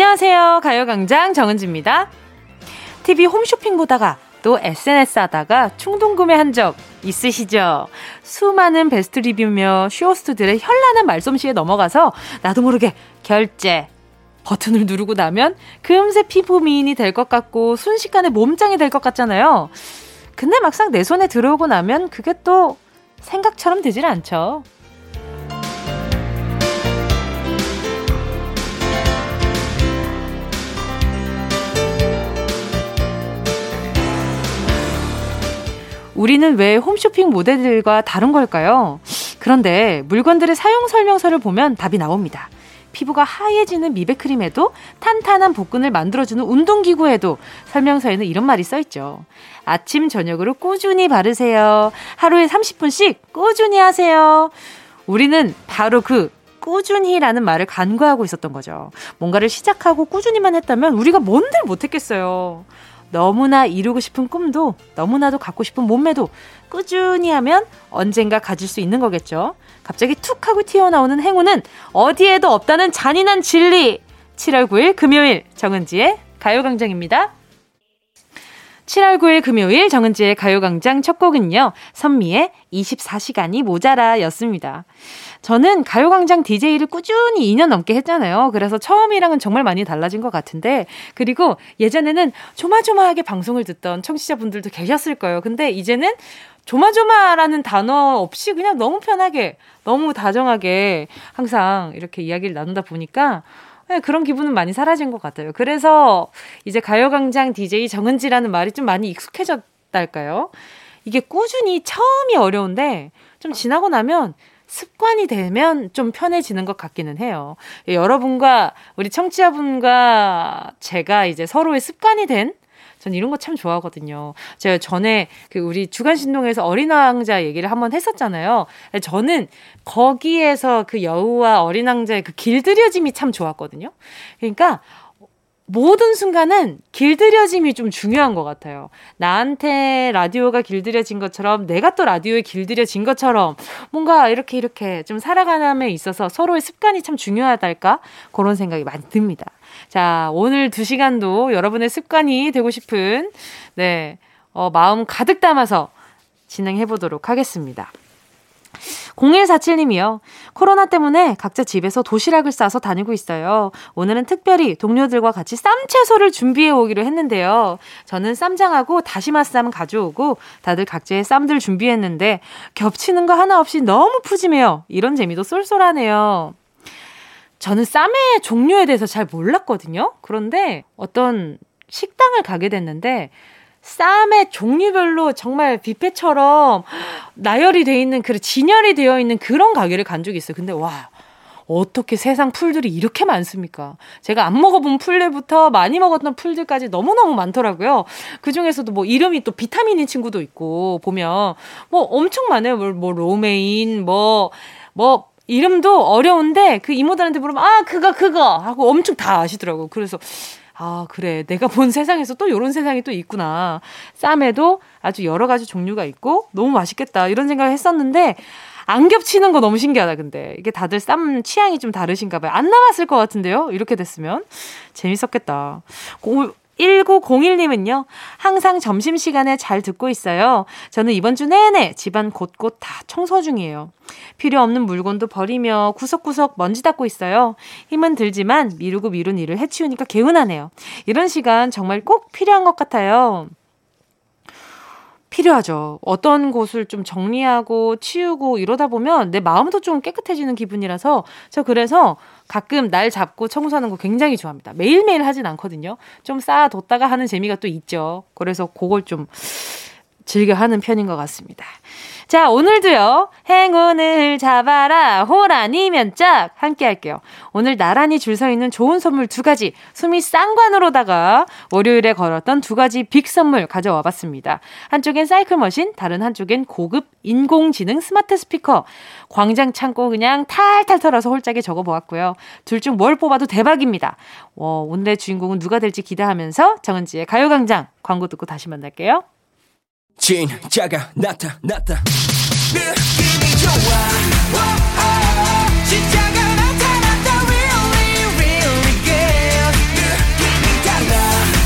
안녕하세요. 가요광장 정은지입니다. TV 홈쇼핑 보다가 또 SNS 하다가 충동 구매한 적 있으시죠? 수많은 베스트 리뷰며 쇼호스트들의 현란한 말솜씨에 넘어가서 나도 모르게 결제 버튼을 누르고 나면 금세 피부 미인이 될 것 같고 순식간에 몸짱이 될 것 같잖아요. 근데 막상 내 손에 들어오고 나면 그게 또 생각처럼 되질 않죠. 우리는 왜 홈쇼핑 모델들과 다른 걸까요? 그런데 물건들의 사용 설명서를 보면 답이 나옵니다. 피부가 하얘지는 미백크림에도 탄탄한 복근을 만들어주는 운동기구에도 설명서에는 이런 말이 써있죠. 아침, 저녁으로 꾸준히 바르세요. 하루에 30분씩 꾸준히 하세요. 우리는 바로 그 꾸준히라는 말을 간과하고 있었던 거죠. 뭔가를 시작하고 꾸준히만 했다면 우리가 뭔들 못했겠어요. 너무나 이루고 싶은 꿈도 너무나도 갖고 싶은 몸매도 꾸준히 하면 언젠가 가질 수 있는 거겠죠. 갑자기 툭 하고 튀어나오는 행운은 어디에도 없다는 잔인한 진리. 7월 9일 금요일 정은지의 가요광장입니다. 7월 9일 금요일 정은지의 가요광장 첫 곡은요. 선미의 24시간이 모자라 였습니다. 저는 가요광장 DJ를 꾸준히 2년 넘게 했잖아요. 그래서 처음이랑은 정말 많이 달라진 것 같은데, 그리고 예전에는 조마조마하게 방송을 듣던 청취자분들도 계셨을 거예요. 근데 이제는 조마조마라는 단어 없이 그냥 너무 편하게, 너무 다정하게 항상 이렇게 이야기를 나누다 보니까 네, 그런 기분은 많이 사라진 것 같아요. 그래서 이제 가요광장 DJ 정은지라는 말이 좀 많이 익숙해졌달까요? 이게 꾸준히 처음이 어려운데 좀 지나고 나면 습관이 되면 좀 편해지는 것 같기는 해요. 여러분과 우리 청취자분과 제가 이제 서로의 습관이 된 전 이런 거 참 좋아하거든요. 제가 전에 그 우리 주간 신동에서 어린 왕자 얘기를 한번 했었잖아요. 저는 거기에서 그 여우와 어린 왕자의 그 길들여짐이 참 좋았거든요. 그러니까 모든 순간은 길들여짐이 좀 중요한 것 같아요. 나한테 라디오가 길들여진 것처럼 내가 또 라디오에 길들여진 것처럼 뭔가 이렇게 이렇게 좀 살아가는데 있어서 서로의 습관이 참 중요하달까? 그런 생각이 많이 듭니다. 자, 오늘 두 시간도 여러분의 습관이 되고 싶은, 네, 어, 마음 가득 담아서 진행해 보도록 하겠습니다. 0147님이요. 코로나 때문에 각자 집에서 도시락을 싸서 다니고 있어요. 오늘은 특별히 동료들과 같이 쌈채소를 준비해 오기로 했는데요. 저는 쌈장하고 다시마 쌈 가져오고 다들 각자의 쌈들 준비했는데 겹치는 거 하나 없이 너무 푸짐해요. 이런 재미도 쏠쏠하네요. 저는 쌈의 종류에 대해서 잘 몰랐거든요. 그런데 어떤 식당을 가게 됐는데 쌈의 종류별로 정말 뷔페처럼 나열이 돼 있는 그 진열이 되어 있는 그런 가게를 간 적이 있어요. 근데 와 어떻게 세상 풀들이 이렇게 많습니까? 제가 안 먹어본 풀들부터 많이 먹었던 풀들까지 너무너무 많더라고요. 그 중에서도 뭐 이름이 또 비타민인 친구도 있고, 보면 뭐 엄청 많아요. 뭐, 뭐 로메인, 뭐, 뭐, 이름도 어려운데 그 이모들한테 물으면 아, 그거, 그거! 하고 엄청 다 아시더라고요. 그래서 아, 그래. 내가 본 세상에서 또 이런 세상이 또 있구나. 쌈에도 아주 여러 가지 종류가 있고 너무 맛있겠다. 이런 생각을 했었는데 안 겹치는 거 너무 신기하다, 근데. 이게 다들 쌈 취향이 좀 다르신가 봐요. 안 남았을 것 같은데요? 이렇게 됐으면. 재밌었겠다. 1901님은요, 항상 점심시간에 잘 듣고 있어요. 저는 이번 주 내내 집안 곳곳 다 청소 중이에요. 필요 없는 물건도 버리며 구석구석 먼지 닦고 있어요. 힘은 들지만 미루고 미룬 일을 해치우니까 개운하네요. 이런 시간 정말 꼭 필요한 것 같아요. 필요하죠. 어떤 곳을 좀 정리하고 치우고 이러다 보면 내 마음도 좀 깨끗해지는 기분이라서 저 그래서 가끔 날 잡고 청소하는 거 굉장히 좋아합니다. 매일매일 하진 않거든요. 좀 쌓아뒀다가 하는 재미가 또 있죠. 그래서 그걸 좀 즐겨 하는 편인 것 같습니다. 자, 오늘도요, 행운을 잡아라, 호라니면 짝! 함께 할게요. 오늘 나란히 줄 서 있는 좋은 선물 두 가지, 수미 쌍관으로다가 월요일에 걸었던 두 가지 빅 선물 가져와 봤습니다. 한쪽엔 사이클 머신, 다른 한쪽엔 고급 인공지능 스마트 스피커. 광장 창고 그냥 탈탈 털어서 홀짝에 적어 보았고요. 둘 중 뭘 뽑아도 대박입니다. 어, 오늘의 주인공은 누가 될지 기대하면서 정은지의 가요광장 광고 듣고 다시 만날게요. 진짜가 나타났다 느낌이 좋아. wow, oh, 진짜가 나타났다. Really really good. 느낌이 달라.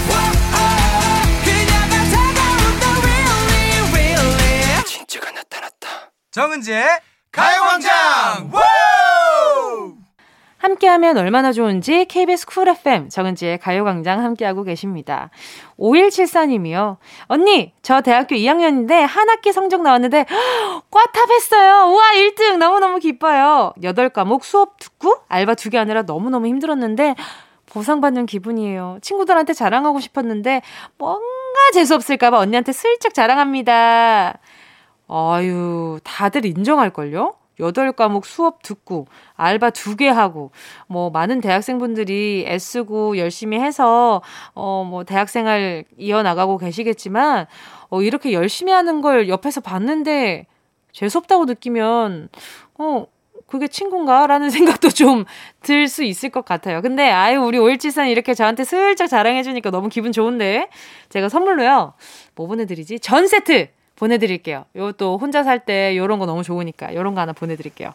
wow, oh, 그녀가 다가온다. Really really. 진짜가 나타났다. 정은지의 가요광장! 함께하면 얼마나 좋은지 KBS 쿨 FM 정은지의 가요광장 함께하고 계십니다. 5174님이요. 언니, 저 대학교 2학년인데 한 학기 성적 나왔는데 꽈탑했어요. 우와 1등 너무너무 기뻐요. 8과목 수업 듣고 알바 두 개 하느라 너무너무 힘들었는데 보상받는 기분이에요. 친구들한테 자랑하고 싶었는데 뭔가 재수없을까봐 언니한테 슬쩍 자랑합니다. 아유, 다들 인정할걸요? 8과목 수업 듣고 알바 두 개 하고 뭐 많은 대학생분들이 애쓰고 열심히 해서 어 뭐 대학생활 이어나가고 계시겠지만 어 이렇게 열심히 하는 걸 옆에서 봤는데 재수없다고 느끼면 어 그게 친구인가라는 생각도 좀 들 수 있을 것 같아요. 근데 아유 우리 오일치산 이렇게 저한테 슬쩍 자랑해 주니까 너무 기분 좋은데 제가 선물로요. 뭐 보내드리지? 전 세트 보내드릴게요. 요것도 혼자 살 때 요런 거 너무 좋으니까 요런 거 하나 보내드릴게요.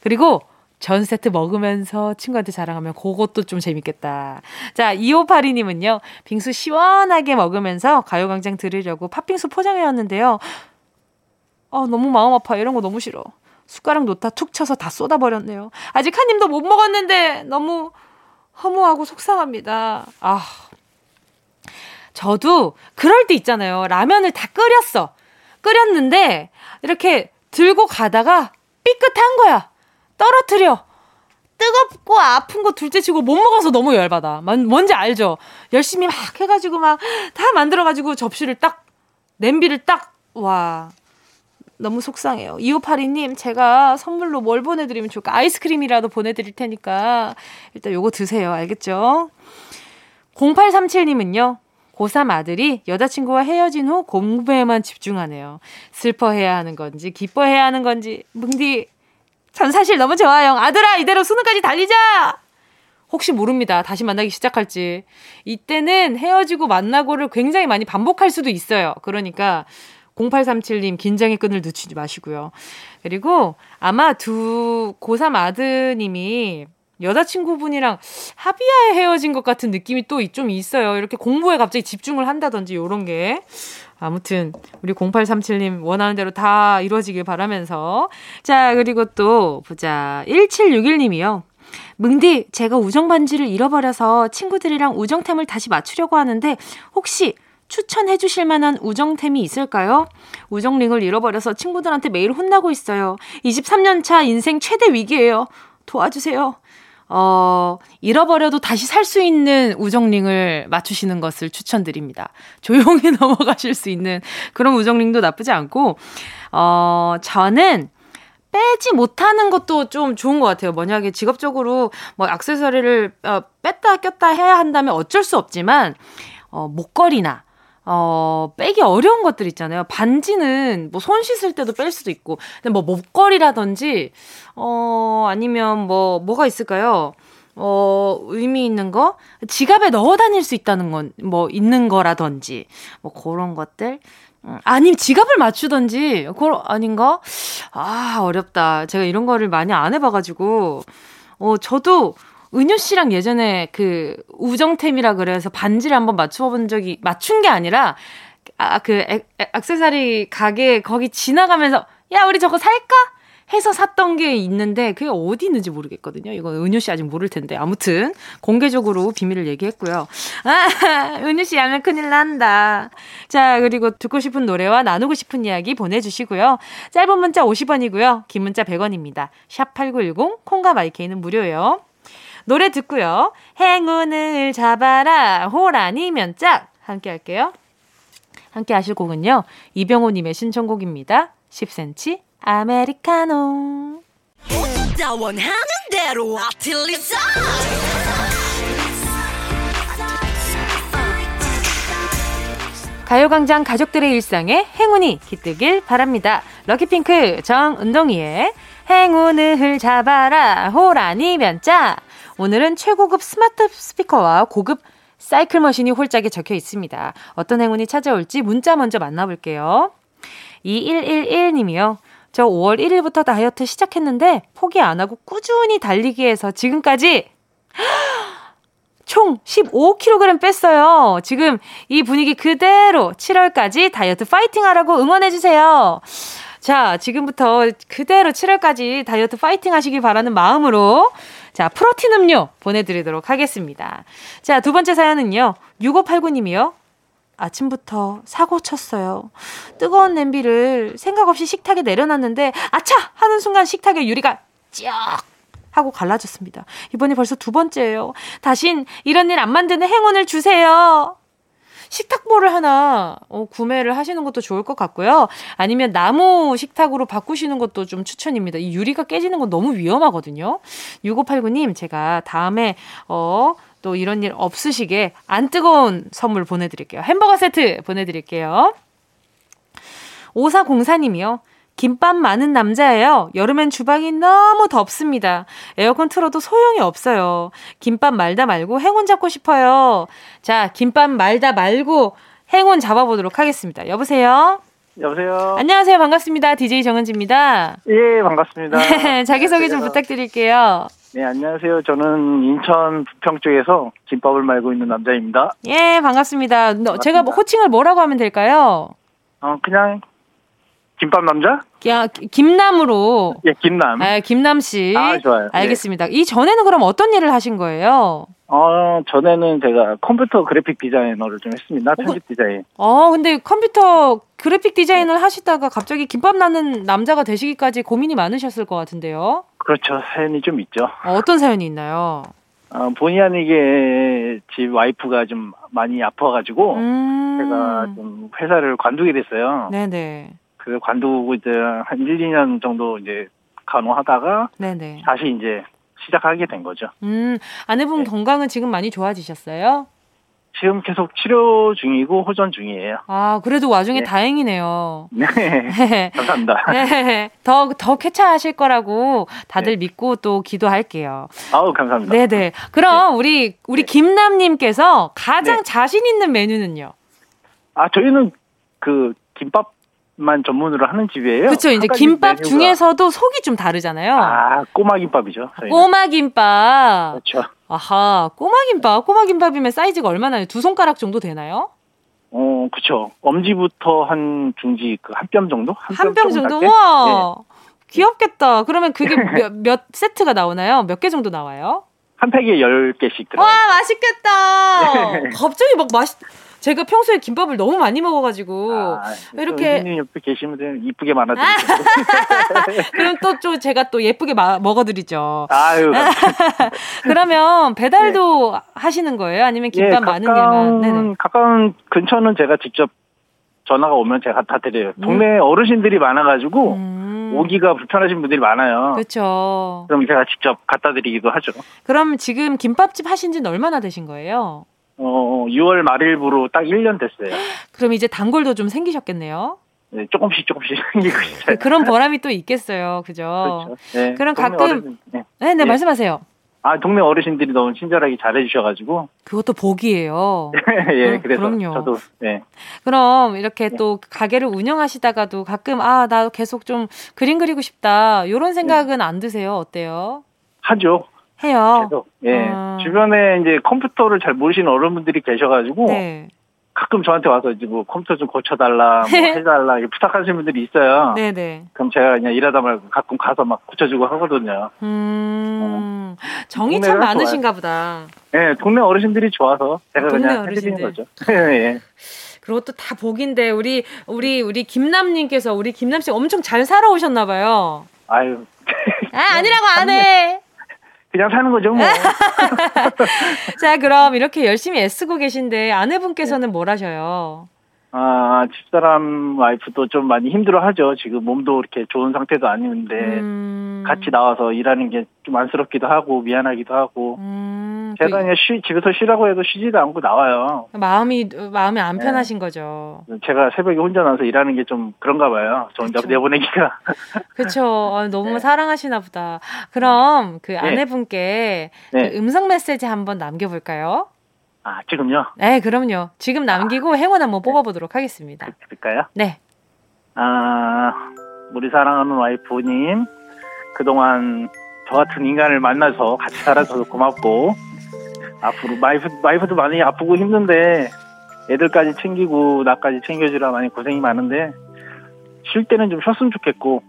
그리고 전 세트 먹으면서 친구한테 자랑하면 그것도 좀 재밌겠다. 자, 2582님은요, 빙수 시원하게 먹으면서 가요광장 들으려고 팥빙수 포장해왔는데요. 아, 너무 마음 아파. 이런 거 너무 싫어. 숟가락 놓다 툭 쳐서 다 쏟아버렸네요. 아직 한 입도 못 먹었는데 너무 허무하고 속상합니다. 아. 저도 그럴 때 있잖아요. 라면을 다 끓였어. 끓였는데 이렇게 들고 가다가 삐끗한 거야. 떨어뜨려. 뜨겁고 아픈 거 둘째 치고 못 먹어서 너무 열받아. 뭔지 알죠? 열심히 막 해가지고 막 다 만들어가지고 접시를 딱, 냄비를 딱, 와. 너무 속상해요. 2582님, 제가 선물로 뭘 보내드리면 좋을까? 아이스크림이라도 보내드릴 테니까 일단 요거 드세요. 알겠죠? 0837님은요, 고3 아들이 여자친구와 헤어진 후 공부에만 집중하네요. 슬퍼해야 하는 건지, 기뻐해야 하는 건지, 뭉디, 전 사실 너무 좋아요. 아들아, 이대로 수능까지 달리자! 혹시 모릅니다. 다시 만나기 시작할지. 이때는 헤어지고 만나고를 굉장히 많이 반복할 수도 있어요. 그러니까 0837님 긴장의 끈을 늦추지 마시고요. 그리고 아마 두 고3 아드님이 여자친구분이랑 합의하에 헤어진 것 같은 느낌이 또 좀 있어요. 이렇게 공부에 갑자기 집중을 한다든지 요런 게. 아무튼 우리 0837님 원하는 대로 다 이루어지길 바라면서 자 그리고 또 보자 1761님이요. 뭉디 제가 우정 반지를 잃어버려서 친구들이랑 우정템을 다시 맞추려고 하는데 혹시 추천해 주실 만한 우정템이 있을까요? 우정링을 잃어버려서 친구들한테 매일 혼나고 있어요. 23년 차 인생 최대 위기예요. 도와주세요. 어, 잃어버려도 다시 살 수 있는 우정링을 맞추시는 것을 추천드립니다. 조용히 넘어가실 수 있는 그런 우정링도 나쁘지 않고, 어, 저는 빼지 못하는 것도 좀 좋은 것 같아요. 만약에 직업적으로 뭐 액세서리를 어, 뺐다 꼈다 해야 한다면 어쩔 수 없지만, 어, 목걸이나, 어, 빼기 어려운 것들 있잖아요. 반지는 뭐 손 씻을 때도 뺄 수도 있고. 근데 뭐 목걸이라든지, 어, 아니면 뭐, 뭐가 있을까요? 어, 의미 있는 거? 지갑에 넣어 다닐 수 있다는 건, 뭐, 있는 거라든지, 뭐, 그런 것들. 음, 아니면 지갑을 맞추던지, 그걸 아닌가? 아, 어렵다. 제가 이런 거를 많이 안 해봐가지고, 어, 저도 은유 씨랑 예전에 그 우정템이라 그래서 반지를 한번 맞춰본 적이 맞춘 게 아니라 아그 액세서리 가게 거기 지나가면서 야 우리 저거 살까? 해서 샀던 게 있는데 그게 어디 있는지 모르겠거든요. 이거 은유 씨 아직 모를 텐데 아무튼 공개적으로 비밀을 얘기했고요. 아, 은유 씨 알면 큰일 난다. 자 그리고 듣고 싶은 노래와 나누고 싶은 이야기 보내주시고요. 짧은 문자 50원이고요. 긴 문자 100원입니다. 샵 #8910 콩과 마이케이는 무료예요. 노래 듣고요. 행운을 잡아라. 호라니면 짝. 함께 할게요. 함께 하실 곡은요. 이병호님의 신청곡입니다. 10cm 아메리카노. 가요광장 가족들의 일상에 행운이 깃들길 바랍니다. 럭키핑크 정은동이의 행운을 잡아라 호라니면 짝. 오늘은 최고급 스마트 스피커와 고급 사이클 머신이 홀짝에 적혀 있습니다. 어떤 행운이 찾아올지 문자 먼저 만나볼게요. 2111님이요. 저 5월 1일부터 다이어트 시작했는데 포기 안 하고 꾸준히 달리기 해서 지금까지 총 15kg 뺐어요. 지금 이 분위기 그대로 7월까지 다이어트 파이팅 하라고 응원해주세요. 자, 지금부터 그대로 7월까지 다이어트 파이팅 하시길 바라는 마음으로 자, 프로틴 음료 보내드리도록 하겠습니다. 자, 두 번째 사연은요. 6589님이요. 아침부터 사고 쳤어요. 뜨거운 냄비를 생각 없이 식탁에 내려놨는데, 아차! 하는 순간 식탁에 유리가 쫙! 하고 갈라졌습니다. 이번이 벌써 두 번째예요. 다신 이런 일 안 만드는 행운을 주세요. 식탁보를 하나 어, 구매를 하시는 것도 좋을 것 같고요. 아니면 나무 식탁으로 바꾸시는 것도 좀 추천입니다. 이 유리가 깨지는 건 너무 위험하거든요. 6589님, 제가 다음에, 어, 또 이런 일 없으시게 안 뜨거운 선물 보내드릴게요. 햄버거 세트 보내드릴게요. 5404님이요. 김밥 많은 남자예요. 여름엔 주방이 너무 덥습니다. 에어컨 틀어도 소용이 없어요. 김밥 말다 말고 행운 잡고 싶어요. 자, 김밥 말다 말고 행운 잡아보도록 하겠습니다. 여보세요? 여보세요? 안녕하세요. 반갑습니다. DJ 정은지입니다. 예, 반갑습니다. 네, 자기소개 좀 부탁드릴게요. 네, 안녕하세요. 저는 인천 부평 쪽에서 김밥을 말고 있는 남자입니다. 예, 반갑습니다. 반갑습니다. 제가 호칭을 뭐라고 하면 될까요? 어, 그냥 김밥 남자? 야, 김남으로. 예, 김남. 아, 김남 씨. 아, 좋아요. 알겠습니다. 네. 이 전에는 그럼 어떤 일을 하신 거예요? 어, 전에는 제가 컴퓨터 그래픽 디자이너를 좀 했습니다. 편집 디자인. 어, 근데 컴퓨터 그래픽 디자인을 네. 하시다가 갑자기 김밥 나는 남자가 되시기까지 고민이 많으셨을 것 같은데요? 그렇죠. 사연이 좀 있죠. 어, 떤 사연이 있나요? 어, 본의 아니게 집 와이프가 좀 많이 아파가지고 음... 제가 좀 회사를 관두게 됐어요. 네네. 그 관두고 이제 한 1, 2년 정도 이제 간호하다가 네네. 다시 이제 시작하게 된 거죠. 음, 아내분 네. 건강은 지금 많이 좋아지셨어요? 지금 계속 치료 중이고 호전 중이에요. 아, 그래도 와중에 네. 다행이네요. 네. 네. 감사합니다. 네. 더, 더 쾌차하실 거라고 다들 네. 믿고 또 기도할게요. 아우, 감사합니다. 네네. 그럼 네. 우리, 우리 네. 김남님께서 가장 자신 있는 메뉴는요? 아, 저희는 그 김밥 만 전문으로 하는 집이에요. 그렇죠. 이제 김밥 메뉴가. 중에서도 속이 좀 다르잖아요. 아, 꼬마 김밥이죠. 저희는. 꼬마 김밥. 그렇죠. 아하, 꼬마 김밥. 꼬마 김밥이면 사이즈가 얼마나요? 두 손가락 정도 되나요? 어, 그렇죠. 엄지부터 한 중지 그 한 뼘 정도? 한 뼘 정도? 와. 네. 귀엽겠다. 그러면 그게 몇, 몇 세트가 나오나요? 몇 개 정도 나와요? 한 팩에 10개씩 들어요. 와, 맛있겠다. 네. 갑자기 막 맛있 제가 평소에 김밥을 너무 많이 먹어가지고 아, 이렇게 님 옆에 계시면 이쁘게 말아드리죠. 그럼 또 좀 제가 또 예쁘게 마, 먹어드리죠. 아유. 그러면 배달도 네. 하시는 거예요? 아니면 김밥 예, 많은 일만? 네네. 가까운 근처는 제가 직접 전화가 오면 제가 갖다 드려요. 음. 동네 어르신들이 많아가지고 음. 오기가 불편하신 분들이 많아요. 그렇죠. 그럼 제가 직접 갖다 드리기도 하죠. 그럼 지금 김밥집 하신 지는 얼마나 되신 거예요? 어, 6월 말일부로 딱 1년 됐어요. 그럼 이제 단골도 좀 생기셨겠네요? 네, 조금씩 조금씩 생기고 있어요. 그런 보람이 또 있겠어요. 그죠? 그렇죠. 네, 그럼 가끔 어르신, 네. 네, 네, 말씀하세요. 아, 동네 어르신들이 너무 친절하게 잘해 주셔 가지고. 그것도 복이에요. 예, 그래서 그럼요. 저도, 네. 그럼 이렇게 네. 또 가게를 운영하시다가도 가끔, 아, 나 계속 좀 그림 그리고 싶다. 요런 생각은 네. 안 드세요? 어때요? 하죠. 해요. 계속 예 아. 주변에 이제 컴퓨터를 잘 모르시는 어른분들이 계셔가지고 네. 가끔 저한테 와서 이제 뭐 컴퓨터 좀 고쳐달라, 뭐 해달라 이렇게 부탁하시는 분들이 있어요. 네네. 네. 그럼 제가 그냥 일하다 말고 가끔 가서 막 고쳐주고 하거든요. 음, 어. 정이 참 많으신가 좋아요. 보다. 네, 동네 어르신들이 좋아서 제가 그냥 해드리는 거죠. 예. 그리고 또 다 복인데 우리 우리 우리 김남님께서 우리 김남 씨 엄청 잘 살아오셨나 봐요. 아유. 아 아니라고 안 해. 그냥 사는 거죠, 뭐. 자, 그럼 이렇게 열심히 애쓰고 계신데 아내분께서는 네. 뭘 하셔요? 아, 집사람 와이프도 좀 많이 힘들어 하죠. 지금 몸도 이렇게 좋은 상태도 아닌데, 음... 같이 나와서 일하는 게 좀 안쓰럽기도 하고, 미안하기도 하고, 음... 제가 그냥 쉬, 집에서 쉬라고 해도 쉬지도 않고 나와요. 마음이, 마음이 안 네. 편하신 네. 거죠. 제가 새벽에 혼자 나와서 일하는 게 좀 그런가 봐요. 저 혼자 그쵸. 내보내기가. 그쵸. 아, 너무 네. 사랑하시나 보다. 그럼 그 네. 아내분께 네. 그 음성 메시지 한번 남겨볼까요? 아, 지금요? 네, 그럼요. 지금 남기고 아, 행운 한번 뽑아보도록 하겠습니다. 그럴까요? 네. 아, 우리 사랑하는 와이프님, 그동안 저 같은 인간을 만나서 같이 살아줘서 고맙고, 앞으로 와이프, 와이프도 많이 아프고 힘든데, 애들까지 챙기고, 나까지 챙겨주라 많이 고생이 많은데, 쉴 때는 좀 쉬었으면 좋겠고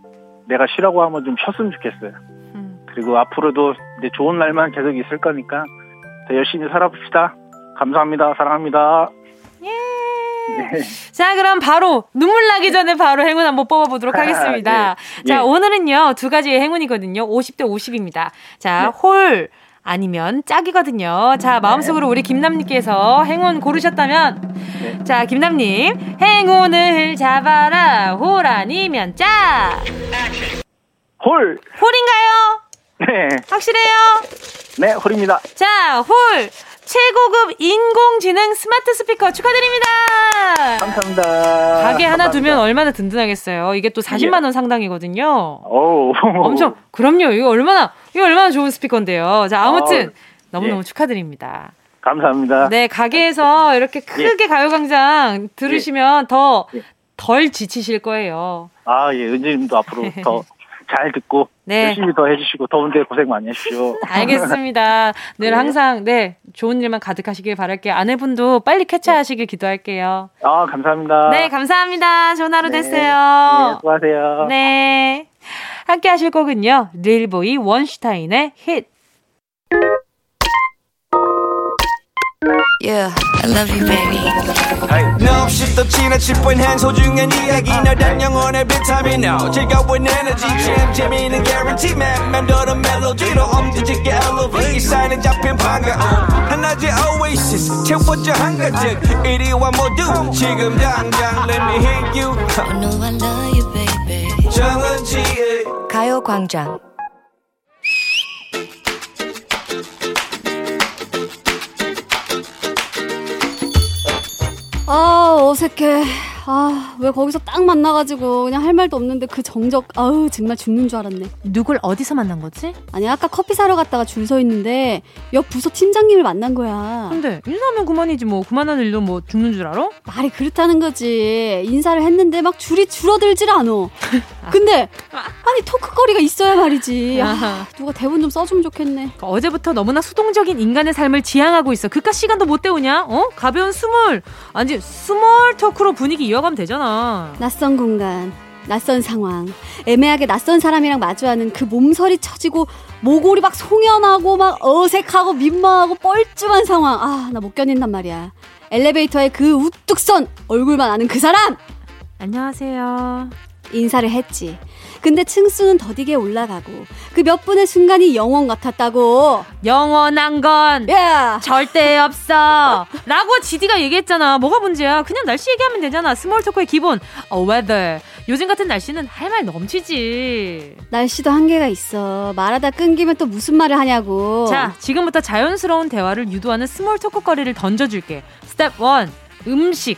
내가 쉬라고 하면 좀 쉬었으면 좋겠어요. 음. 그리고 앞으로도 이제 좋은 날만 계속 있을 거니까 더 열심히 살아봅시다. 감사합니다. 사랑합니다. 예. 네. 자, 그럼 바로 눈물 나기 전에 바로 행운 한번 뽑아보도록 하겠습니다. 네. 자, 예. 오늘은요, 두 가지의 행운이거든요. 50대 50입니다. 자, 네. 홀. 아니면 짝이거든요. 자, 네. 마음속으로 우리 김남님께서 행운 고르셨다면, 네. 자, 김남님, 행운을 잡아라. 홀 아니면 짝. 홀. 홀인가요? 네. 확실해요? 네, 홀입니다. 자, 홀. 최고급 인공지능 스마트 스피커 축하드립니다. 감사합니다. 가게 하나 감사합니다. 두면 얼마나 든든하겠어요. 이게 또 40만 예. 원 상당이거든요. 오. 엄청 그럼요. 이거 얼마나 이거 얼마나 좋은 스피커인데요. 자, 아무튼 아, 너무너무 예. 축하드립니다. 감사합니다. 네, 가게에서 이렇게 크게 예. 가요광장 들으시면 더덜 예. 지치실 거예요. 아, 예. 은지님도 앞으로 더 잘 듣고 네. 열심히 더 해주시고 더운데 고생 많이 하십시오. 알겠습니다. 늘 네. 항상 네 좋은 일만 가득하시길 바랄게요. 아내분도 빨리 쾌차하시길 기도할게요. 아 감사합니다. 네 감사합니다. 좋은 하루 네. 되세요. 네 수고하세요. 네 함께 하실 곡은요 릴보이 원슈타인의 힛. Yeah, I love you, baby. No, 없이 또 지나칠 뻔한 소중한 이야기. 너란 영혼의 비타민 O 즐거운 에너지 참 재미있는 guarantee man 맘대로 멜로디로 엄지짓게 elevate. 이 사인에 잡힌 반가움 하나의 oasis 채워져 한가득 이리와 모두. 지금 당장 let me hit you. I know I love you, baby. 정은지의 가요광장 아 어색해 아, 왜 거기서 딱 만나가지고 그냥 할 말도 없는데 그 정적, 아우, 정말 죽는 줄 알았네. 누굴 어디서 만난 거지? 아니, 아까 커피 사러 갔다가 줄 서 있는데 옆 부서 팀장님을 만난 거야. 근데 인사하면 그만이지 뭐. 그만한 일도 뭐 죽는 줄 알아? 말이 그렇다는 거지. 인사를 했는데 막 줄이 줄어들질 않아. 근데, 아니, talk거리가 있어야 말이지. 아, 누가 대본 좀 써주면 좋겠네. 그러니까 어제부터 너무나 수동적인 인간의 삶을 지향하고 있어. 그깟 시간도 못 때우냐? 어? 가벼운 small, 아니, small talk로 분위기 이어가면 되잖아. 낯선 공간, 낯선 상황, 애매하게 낯선 사람이랑 마주하는 그 몸서리 쳐지고 모골이 막 송연하고 막 어색하고 민망하고 뻘쭘한 상황. 아, 나 못 견딘단 말이야. 엘리베이터에 그 우뚝 선 얼굴만 아는 그 사람! 안녕하세요. 인사를 했지. 근데 층수는 더디게 올라가고 그 몇 분의 순간이 영원 같았다고. 영원한 건 yeah. 절대 없어. 라고 지디가 얘기했잖아. 뭐가 문제야? 그냥 날씨 얘기하면 되잖아. small talk의 기본. 어, weather. 요즘 같은 날씨는 할 말 넘치지. 날씨도 한계가 있어. 말하다 끊기면 또 무슨 말을 하냐고. 자, 지금부터 자연스러운 대화를 유도하는 small talk 거리를 던져줄게. 스텝 1. 음식.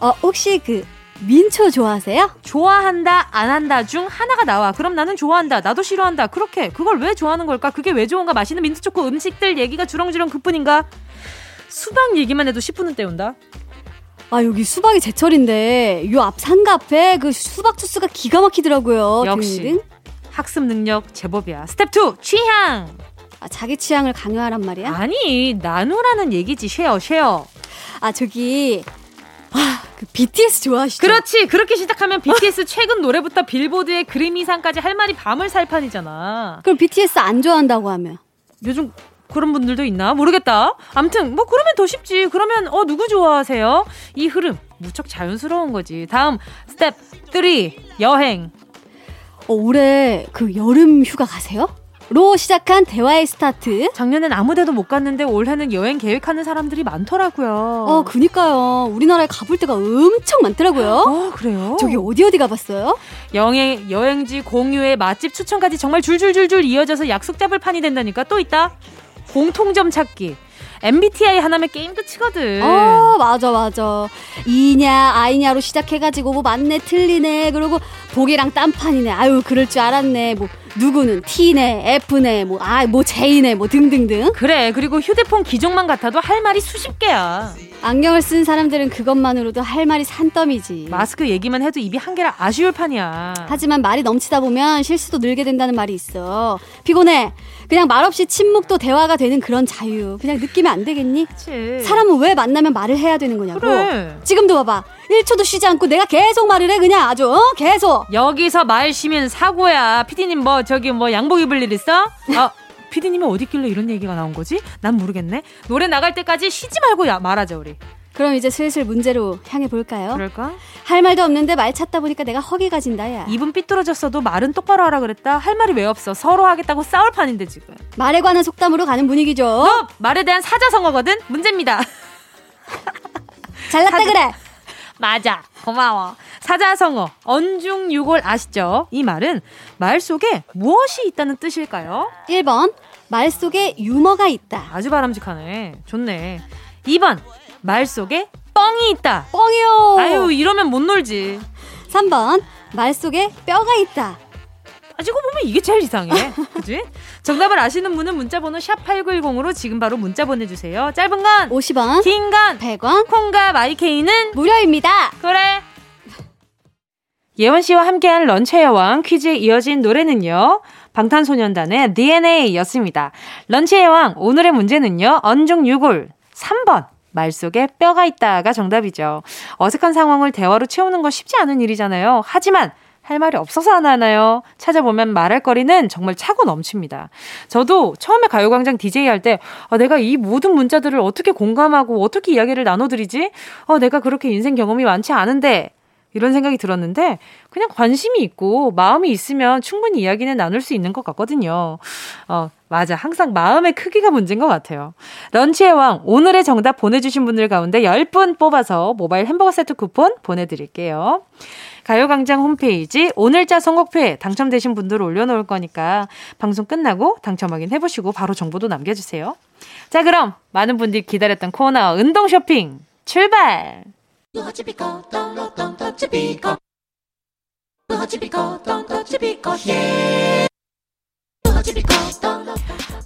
어, 혹시 그 민초 좋아하세요? 좋아한다, 안 한다 중 하나가 나와. 그럼 나는 좋아한다, 나도 싫어한다. 그렇게 그걸 왜 좋아하는 걸까? 그게 왜 좋은가? 맛있는 민트 초코 음식들 얘기가 주렁주렁 그뿐인가? 수박 얘기만 해도 10분은 때운다. 아 여기 수박이 제철인데 요 앞 상가 앞에 그 수박 주스가 기가 막히더라고요. 역시 등등. 학습 능력 제법이야. 스텝 2 취향. 아 자기 취향을 강요하란 말이야? 아니 나누라는 얘기지 쉐어 쉐어. 아 저기 아, 그 BTS 좋아하시죠? 그렇지. 그렇게 시작하면 BTS 최근 노래부터 빌보드의 그래미상까지 할 말이 밤을 샐 판이잖아. 그럼 BTS 안 좋아한다고 하면? 요즘 그런 분들도 있나? 모르겠다. 암튼 뭐 그러면 더 쉽지. 그러면 어 누구 좋아하세요? 이 흐름 무척 자연스러운 거지. 다음 스텝 3 여행. 어, 올해 그 여름 휴가 가세요? 로 시작한 대화의 스타트. 작년엔 아무데도 못 갔는데 올해는 여행 계획하는 사람들이 많더라고요. 어, 그니까요. 우리나라에 가볼 데가 엄청 많더라고요. 어, 그래요? 저기 어디 어디 가봤어요? 여행, 여행지 공유에 맛집 추천까지 정말 줄줄줄줄 이어져서 약속 잡을 판이 된다니까 또 있다. 공통점 찾기. MBTI 하나면 게임 끝이거든. 어, 맞아, 맞아. 이냐, 아이냐로 시작해가지고, 뭐, 맞네, 틀리네, 그리고, 복이랑 딴판이네. 아유, 그럴 줄 알았네. 뭐, 누구는 T네, F네, 뭐, 아, 뭐 J네, 뭐 등등등. 그래, 그리고 휴대폰 기종만 같아도 할 말이 수십 개야. 안경을 쓴 사람들은 그것만으로도 할 말이 산더미지. 마스크 얘기만 해도 입이 한 개라 아쉬울 판이야. 하지만 말이 넘치다 보면 실수도 늘게 된다는 말이 있어. 피곤해. 그냥 말없이 침묵도 대화가 되는 그런 자유. 그냥 느 끼면 안 되겠니? 그치. 사람은 왜 만나면 말을 해야 되는 거냐고. 그래. 지금도 봐봐. 1초도 쉬지 않고 내가 계속 말을 해. 그냥 아주, 어? 계속. 여기서 말 쉬면 사고야. 피디님 뭐, 저기 뭐 양복 입을 일 있어? 아. 피디님이 어디 있길래 이런 얘기가 나온 거지? 난 모르겠네. 노래 나갈 때까지 쉬지 말고 야, 말하자, 우리. 그럼 이제 슬슬 문제로 향해 볼까요? 그럴까? 할 말도 없는데 말 찾다 보니까 내가 허기가 진다, 야. 입은 삐뚤어졌어도 말은 똑바로 하라 그랬다. 할 말이 왜 없어? 서로 하겠다고 싸울 판인데, 지금. 말에 관한 속담으로 가는 분위기죠. 너 말에 대한 사자성어거든? 문제입니다. 잘났다 사자- 그래. 맞아. 고마워. 사자성어, 언중유골 아시죠? 이 말은 말 속에 무엇이 있다는 뜻일까요? 1번. 말 속에 유머가 있다. 아주 바람직하네. 좋네. 2번, 말 속에 뻥이 있다. 뻥이요. 아유, 이러면 못 놀지. 3번. 말 속에 뼈가 있다. 아지고 보면 이게 제일 이상해. 그지? 정답을 아시는 분은 문자번호 샵8910으로 지금 바로 문자 보내주세요. 짧은 건, 50원. 긴 건, 100원. 콩과 마이케이는 무료입니다. 그래. 예원 씨와 함께한 런치의 여왕 퀴즈에 이어진 노래는요. 방탄소년단의 DNA였습니다. 런치의 여왕 오늘의 문제는요. 언중 유골 3번. 말 속에 뼈가 있다가 정답이죠. 어색한 상황을 대화로 채우는 거 쉽지 않은 일이잖아요. 하지만 할 말이 없어서 안 하나요? 찾아보면 말할 거리는 정말 차고 넘칩니다. 저도 처음에 가요광장 DJ 할 때, 아, 내가 이 모든 문자들을 어떻게 공감하고 어떻게 이야기를 나눠드리지? 어, 내가 그렇게 인생 경험이 많지 않은데, 이런 생각이 들었는데, 그냥 관심이 있고, 마음이 있으면 충분히 이야기는 나눌 수 있는 것 같거든요. 어, 맞아. 항상 마음의 크기가 문제인 것 같아요. 런치의 왕, 오늘의 정답 보내주신 분들 가운데 10분 뽑아서 모바일 햄버거 세트 쿠폰 보내드릴게요. 가요광장 홈페이지 오늘자 선곡표에 당첨되신 분들 올려놓을 거니까 방송 끝나고 당첨 확인해보시고 바로 정보도 남겨주세요. 자, 그럼 많은 분들이 기다렸던 코너 운동 쇼핑 출발!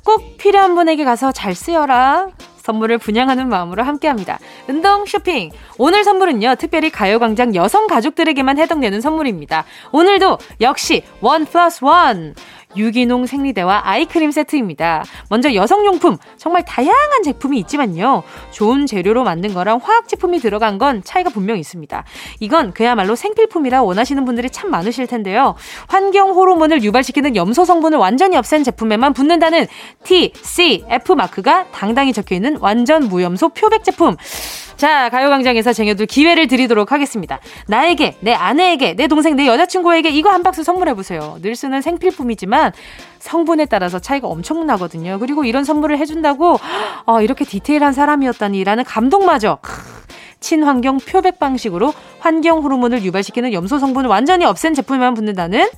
꼭 필요한 분에게 가서 잘 쓰여라. 선물을 분양하는 마음으로 함께합니다. 운동 쇼핑. 오늘 선물은요, 특별히 가요광장 여성 가족들에게만 해당되는 선물입니다. 오늘도 역시 원 플러스 원. 유기농 생리대와 아이크림 세트입니다. 먼저 여성용품 정말 다양한 제품이 있지만요. 좋은 재료로 만든 거랑 화학 제품이 들어간 건 차이가 분명 있습니다. 이건 그야말로 생필품이라 원하시는 분들이 참 많으실 텐데요. 환경 호르몬을 유발시키는 염소 성분을 완전히 없앤 제품에만 붙는다는 T, C, F 마크가 당당히 적혀 있는 완전 무염소 표백 제품. 자, 가요광장에서 쟁여둘 기회를 드리도록 하겠습니다. 나에게, 내 아내에게, 내 동생, 내 여자친구에게 이거 한 박스 선물해보세요. 늘 쓰는 생필품이지만 성분에 따라서 차이가 엄청나거든요. 그리고 이런 선물을 해준다고, 어, 이렇게 디테일한 사람이었다니라는 감동마저. 크, 친환경 표백 방식으로 환경 호르몬을 유발시키는 염소 성분을 완전히 없앤 제품에만 붙는다는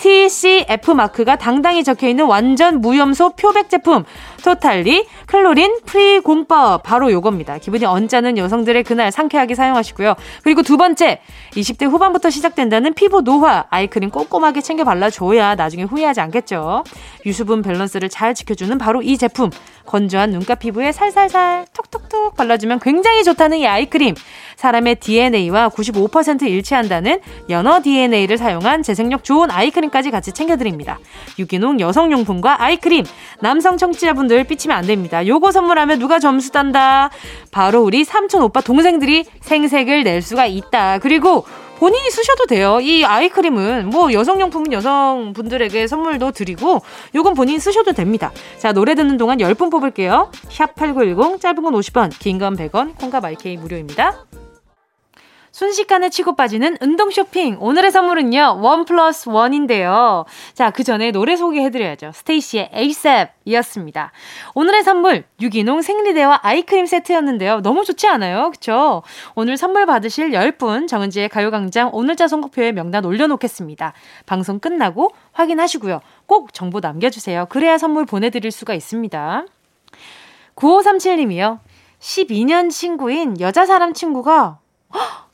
TCF 마크가 당당히 적혀 있는 완전 무염소 표백 제품 totally chlorine free 공법 바로 요겁니다. 기분이 언짢은 여성들의 그날 상쾌하게 사용하시고요. 그리고 두 번째 20대 후반부터 시작된다는 피부 노화 아이크림 꼼꼼하게 챙겨 발라줘야 나중에 후회하지 않겠죠. 유수분 밸런스를 잘 지켜주는 바로 이 제품 건조한 눈가 피부에 살살살 톡톡톡 발라주면 굉장히 좋다는 이 아이크림 사람의 DNA와 95% 일치한다는 연어 DNA를 사용한 재생력 좋은 아이크림까지 같이 챙겨드립니다. 유기농 여성용품과 아이크림 남성 청취자분들 삐치면 안 됩니다. 요거 선물하면 누가 점수 딴다? 바로 우리 삼촌 오빠 동생들이 생색을 낼 수가 있다. 그리고 본인이 쓰셔도 돼요. 이 아이크림은 뭐 여성용품은 여성분들에게 선물도 드리고 요건 본인이 쓰셔도 됩니다. 자 노래 듣는 동안 10분 뽑을게요. 샵 8910 짧은 건 50원 긴 건 100원 콩과 마이케이 무료입니다. 순식간에 치고 빠지는 운동 쇼핑. 오늘의 선물은요, 원 플러스 원인데요. 자, 그 전에 노래 소개해드려야죠. 스테이시의 ASAP 이었습니다. 오늘의 선물, 유기농 생리대와 아이크림 세트였는데요. 너무 좋지 않아요? 그쵸? 오늘 선물 받으실 10분 정은지의 가요광장 오늘자 선곡표에 명단 올려놓겠습니다. 방송 끝나고 확인하시고요. 꼭 정보 남겨주세요. 그래야 선물 보내드릴 수가 있습니다. 9537님이요. 12년 친구인 여자 사람 친구가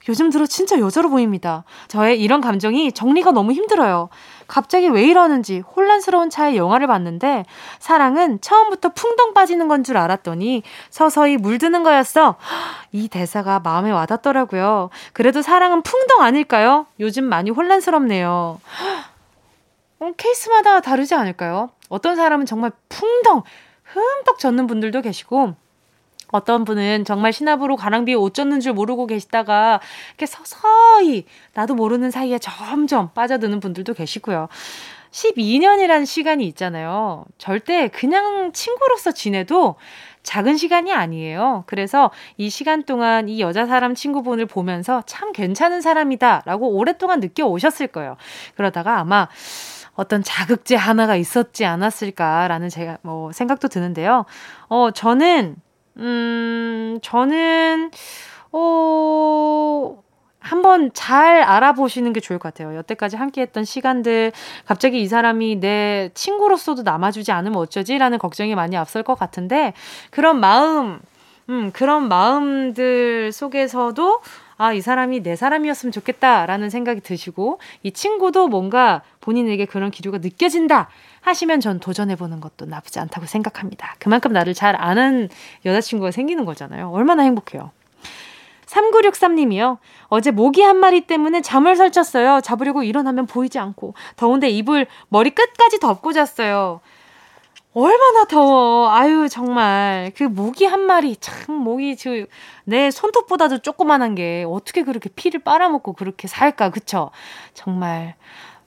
요즘 들어 진짜 여자로 보입니다. 저의 이런 감정이 정리가 너무 힘들어요. 갑자기 왜 이러는지 혼란스러운 차에 영화를 봤는데 사랑은 처음부터 풍덩 빠지는 건 줄 알았더니 서서히 물드는 거였어. 이 대사가 마음에 와닿더라고요. 그래도 사랑은 풍덩 아닐까요? 요즘 많이 혼란스럽네요. 어, 케이스마다 다르지 않을까요? 어떤 사람은 정말 풍덩 흠뻑 젖는 분들도 계시고 어떤 분은 정말 신압으로 가랑비에 옷 젖는 줄 모르고 계시다가 이렇게 서서히 나도 모르는 사이에 점점 빠져드는 분들도 계시고요. 12년이라는 시간이 있잖아요. 절대 그냥 친구로서 지내도 작은 시간이 아니에요. 그래서 이 시간 동안 이 여자 사람 친구분을 보면서 참 괜찮은 사람이다 라고 오랫동안 느껴오셨을 거예요. 그러다가 아마 어떤 자극제 하나가 있었지 않았을까라는 제가 뭐 생각도 드는데요. 어, 저는 음, 저는, 어, 한번 잘 알아보시는 게 좋을 것 같아요. 여태까지 함께 했던 시간들, 갑자기 이 사람이 내 친구로서도 남아주지 않으면 어쩌지라는 걱정이 많이 앞설 것 같은데, 그런 마음, 음, 그런 마음들 속에서도 아, 이 사람이 내 사람이었으면 좋겠다라는 생각이 드시고, 이 친구도 뭔가 본인에게 그런 기류가 느껴진다 하시면 전 도전해보는 것도 나쁘지 않다고 생각합니다. 그만큼 나를 잘 아는 여자친구가 생기는 거잖아요. 얼마나 행복해요. 3963님이요. 어제 모기 한 마리 때문에 잠을 설쳤어요. 잡으려고 일어나면 보이지 않고. 더운데 이불 머리 끝까지 덮고 잤어요. 얼마나 더워. 아유, 정말. 그 모기 한 마리, 참, 모기, 저, 내 손톱보다도 조그만한 게 어떻게 그렇게 피를 빨아먹고 그렇게 살까, 그쵸? 정말.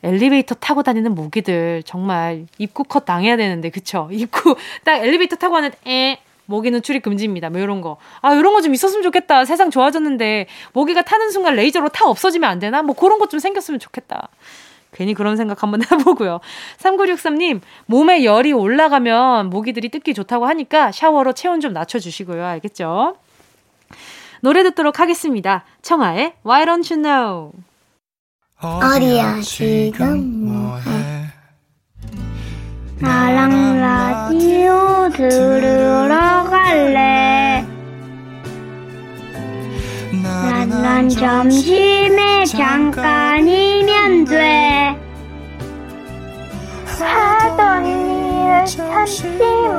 엘리베이터 타고 다니는 모기들, 정말 입구 컷 당해야 되는데, 그쵸? 입구, 딱 엘리베이터 타고 하는, 에, 모기는 출입 금지입니다. 뭐 이런 거. 아, 이런 거 좀 있었으면 좋겠다. 세상 좋아졌는데, 모기가 타는 순간 레이저로 타 없어지면 안 되나? 뭐 그런 것 좀 생겼으면 좋겠다. 괜히 그런 생각 한번 해보고요. 3963님, 몸에 열이 올라가면 모기들이 뜯기 좋다고 하니까 샤워로 체온 좀 낮춰주시고요. 알겠죠? 노래 듣도록 하겠습니다. 청하의 Why Don't You Know? 어디야 지금 뭐해? 나랑 라디오 들으러 갈래? 난 점심에 잠깐이면 돼. 하던 일 잠시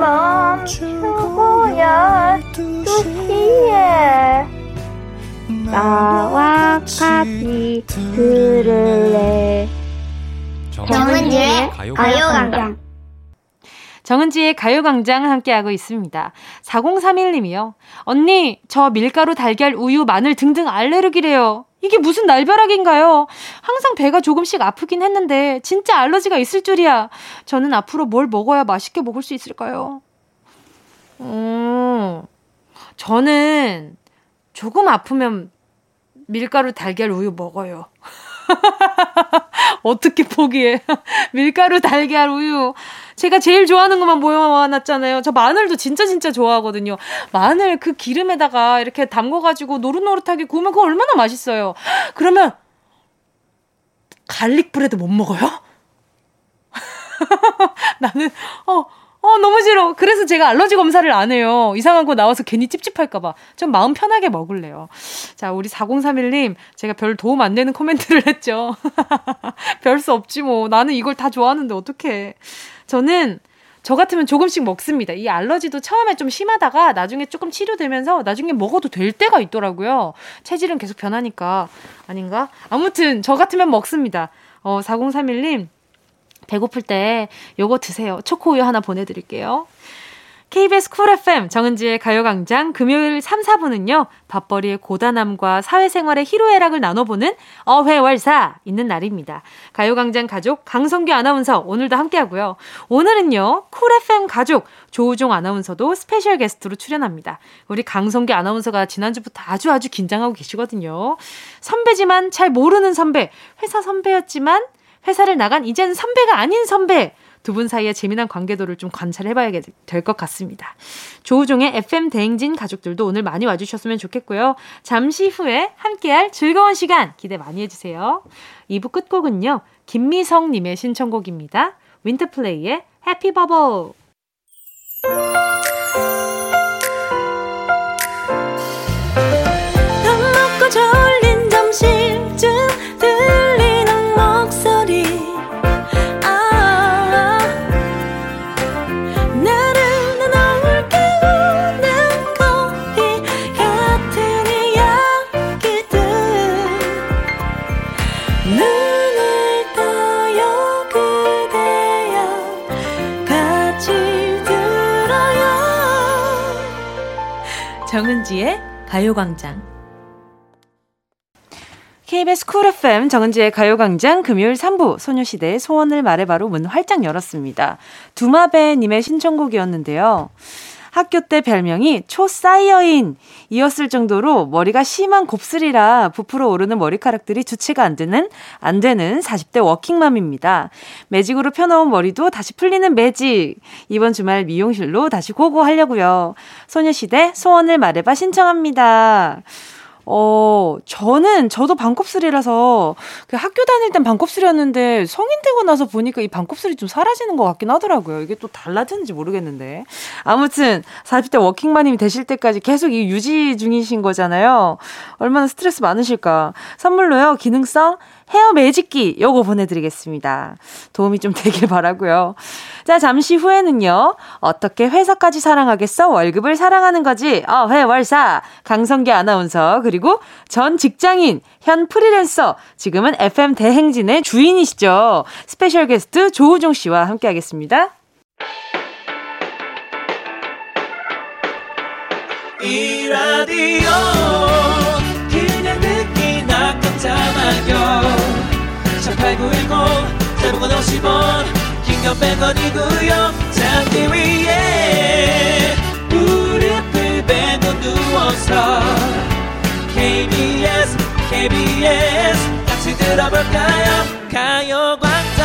멈추고 열두 시에 나와 같이 들을래 정은지의 가요광장 정은지의 가요광장 함께하고 있습니다. 4031님이요. 언니, 저 밀가루, 달걀, 우유, 마늘 등등 알레르기래요. 이게 무슨 날벼락인가요? 항상 배가 조금씩 아프긴 했는데 진짜 알러지가 있을 줄이야. 저는 앞으로 뭘 먹어야 맛있게 먹을 수 있을까요? 음, 저는 조금 아프면 밀가루, 달걀, 우유 먹어요. 어떻게 포기해? 밀가루, 달걀, 우유. 제가 제일 좋아하는 것만 모여놨잖아요. 저 마늘도 진짜 진짜 좋아하거든요. 마늘 그 기름에다가 이렇게 담궈가지고 노릇노릇하게 구우면 그거 얼마나 맛있어요. 그러면 garlic bread 못 먹어요? 나는 어. 어, 너무 싫어. 그래서 제가 알러지 검사를 안 해요. 이상한 거 나와서 괜히 찝찝할까봐. 좀 마음 편하게 먹을래요. 자, 우리 4031님, 제가 별 도움 안 되는 코멘트를 했죠. 별 수 없지 뭐. 나는 이걸 다 좋아하는데 어떡해. 저는 저 같으면 조금씩 먹습니다. 이 알러지도 처음에 좀 심하다가 나중에 조금 치료되면서 나중에 먹어도 될 때가 있더라고요. 체질은 계속 변하니까. 아닌가? 아무튼 저 같으면 먹습니다. 어, 4031님, 배고플 때 요거 드세요. 초코우유 하나 보내드릴게요. KBS 쿨 FM 정은지의 가요광장 금요일 3, 4부는요, 밥벌이의 고단함과 사회생활의 희로애락을 나눠보는 어회월사 있는 날입니다. 가요광장 가족 강성규 아나운서 오늘도 함께하고요. 오늘은요, 쿨 FM 가족 조우종 아나운서도 special guest로 출연합니다. 우리 강성규 아나운서가 지난주부터 아주 아주 긴장하고 계시거든요. 선배지만 잘 모르는 선배, 회사 선배였지만 회사를 나간 이젠 선배가 아닌 선배. 두 분 사이의 재미난 관계도를 좀 관찰해봐야 될 것 같습니다. 조우종의 FM 대행진 가족들도 오늘 많이 와주셨으면 좋겠고요. 잠시 후에 함께할 즐거운 시간 기대 많이 해주세요. 2부 끝곡은요. 김미성님의 신청곡입니다. 윈터플레이의 해피 버블. 정은지의 가요광장. KBS 쿨 FM 정은지의 가요광장 금요일 3부 소녀시대의 소원을 말해봐로 문 활짝 열었습니다. 두마배님의 신청곡이었는데요. 학교 때 별명이 초사이어인 이었을 정도로 머리가 심한 곱슬이라 부풀어 오르는 머리카락들이 주체가 안 되는 안 되는 40대 워킹맘입니다. 매직으로 펴놓은 머리도 다시 풀리는 매직. 이번 주말 미용실로 다시 고고하려고요. 소녀시대 소원을 말해봐 신청합니다. 어, 저는, 저도 반곱슬이라서, 그 학교 다닐 땐 반곱슬이었는데, 성인 되고 나서 보니까 이 반곱슬이 좀 사라지는 것 같긴 하더라고요. 이게 또 달라지는지 모르겠는데. 아무튼, 40대 워킹맘이 되실 때까지 계속 이 유지 중이신 거잖아요. 얼마나 스트레스 많으실까. 선물로요, 기능성 헤어 매직기 요거 보내드리겠습니다. 도움이 좀 되길 바라고요. 자 잠시 후에는요. 어떻게 회사까지 사랑하겠어? 월급을 사랑하는 거지. 어, 회월사 강성규 아나운서 그리고 전 직장인 현 프리랜서 지금은 FM 대행진의 주인이시죠. special guest 조우종 씨와 함께하겠습니다. 이 라디오 깜짝마요 18910 대목원 50원 긴건 100원이고요 잠기 위에 무릎을 베고 누워서 KBS KBS 같이 들어볼까요? 가요광장.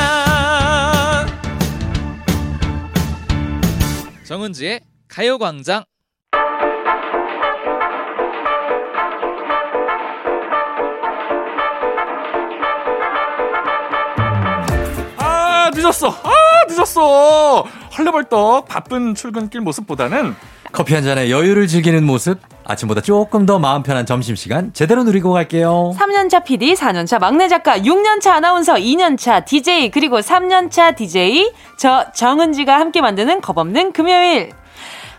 정은지의 가요광장 늦었어. 아, 늦었어. 헐레벌떡 바쁜 출근길 모습보다는 커피 한 잔에 여유를 즐기는 모습. 아침보다 조금 더 마음 편한 점심시간 제대로 누리고 갈게요. 3년차 PD, 4년차 막내 작가, 6년차 아나운서, 2년차 DJ, 그리고 3년차 DJ, 저 정은지가 함께 만드는 겁없는 금요일.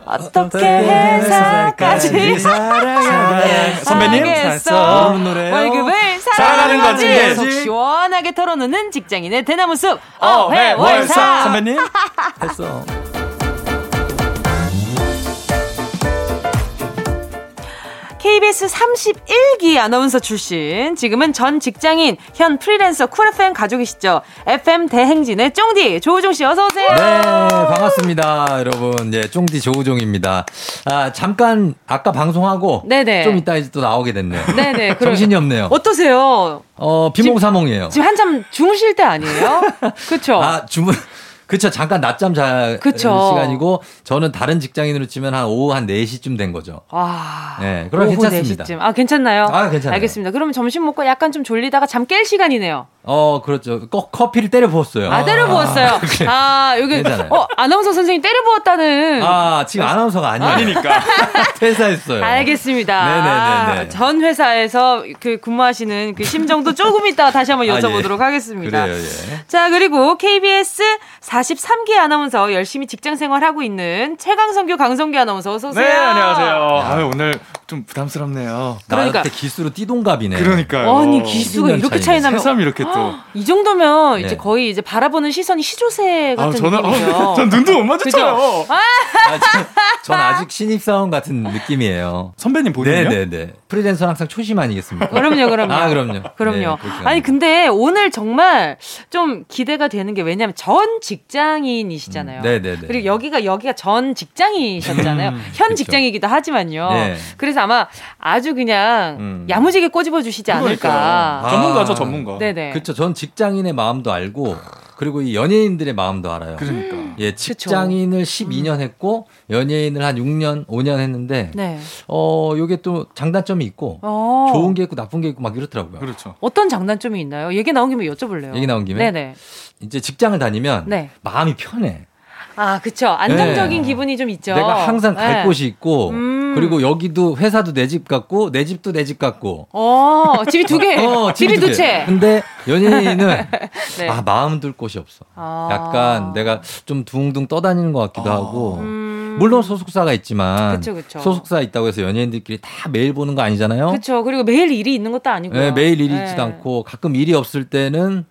어떻게 회사까지 사랑하게 선배님 겠어 월급을 사랑하는 거지. 속 시원하게 털어놓는 직장인의 대나무 숲. 어회월사. 선배님 했어 KBS 31기 아나운서 출신, 지금은 전 직장인, 현 프리랜서 쿨FM 가족이시죠. FM 대행진의 쫑디, 조우종 씨 어서오세요. 네, 반갑습니다. 여러분, 예, 쫑디 조우종입니다. 아, 잠깐, 아까 방송하고. 네네. 좀 이따 이제 또 나오게 됐네요. 네네. 정신이 없네요. 어떠세요? 어, 비몽사몽이에요. 지금, 지금 한참 주무실 때 아니에요? 그쵸? 아, 주무, 그쵸. 잠깐 낮잠 자 그쵸. 시간이고 저는 다른 직장인으로 치면 한 오후 한 4시쯤 된 거죠. 아. 네. 그럼 괜찮습니다. 4시쯤. 아, 괜찮나요? 아, 괜찮아요. 알겠습니다. 그러면 점심 먹고 약간 좀 졸리다가 잠 깰 시간이네요. 어, 그렇죠. 꼭 커피를 때려 부었어요. 아, 때려 부었어요. 아, 그래. 아 여기 괜찮아요. 어, 아나운서 선생님 때려 부었다는 아, 지금 아나운서가 아니에요. 아니니까. 퇴사했어요. 알겠습니다. 네네네. 아, 전 회사에서 그 근무하시는 그 심정도 조금 이따 다시 한번 여쭤보도록 아, 예. 하겠습니다. 그래요, 예. 자, 그리고 KBS 43기 아나운서 열심히 직장 생활하고 있는 최강성규 강성규 아나운서 어서 오세요. 네, 안녕하세요. 아, 오늘 좀 부담스럽네요. 그러니까 기수로 띠동갑이네. 그러니까요. 아니 기수가 이렇게 차이 나면 새삼 이렇게 또. 이 정도면 네. 이제 거의 이제 바라보는 시선이 시조새 아, 같은 아, 저는, 느낌이죠. 아, 전 눈도 못 마주쳐요. 아, 전, 전, 아직 신입사원 같은 느낌이에요. 선배님 본인요? 네네네. 프리랜서 항상 초심 아니겠습니까? 그럼요, 그럼요. 아, 그럼요. 그럼요. 네, 아니 근데 오늘 정말 좀 기대가 되는 게 왜냐하면 전 직 장인이시잖아요. 음, 네네네. 그리고 여기가 여기가 전 직장이셨잖아요. 음, 현 그쵸. 직장이기도 하지만요. 네. 그래서 아마 아주 그냥 음. 야무지게 꼬집어 주시지 않을까. 아, 전문가죠, 전문가. 네네. 그렇죠. 전 직장인의 마음도 알고 그리고 이 연예인들의 마음도 알아요. 그러니까. 예, 직장인을 그쵸. 12년 했고 연예인을 한 6년, 5년 했는데 네. 어, 요게 또 장단점이 있고 어. 좋은 게 있고 나쁜 게 있고 막 이렇더라고요. 그렇죠. 어떤 장단점이 있나요? 얘기 나온 김에 여쭤볼래요. 얘기 나온 김에 네네. 이제 직장을 다니면 네. 마음이 편해. 아, 그쵸. 안정적인 네. 기분이 좀 있죠. 내가 항상 갈 네. 곳이 있고, 음. 그리고 여기도 회사도 내 집 같고, 내 집도 내 집 같고. 어, 집이 두 개. 어, 집이, 두 채. 근데 연예인은, 네. 아, 마음 둘 곳이 없어. 아. 약간 내가 좀 둥둥 떠다니는 것 같기도 아. 하고. 음. 물론 소속사가 있지만 그쵸, 그쵸. 소속사 있다고 해서 연예인들끼리 다 매일 보는 거 아니잖아요. 그렇죠. 그리고 매일 일이 있는 것도 아니고요. 네, 매일 일이 네. 있지도 않고 가끔 일이 없을 때는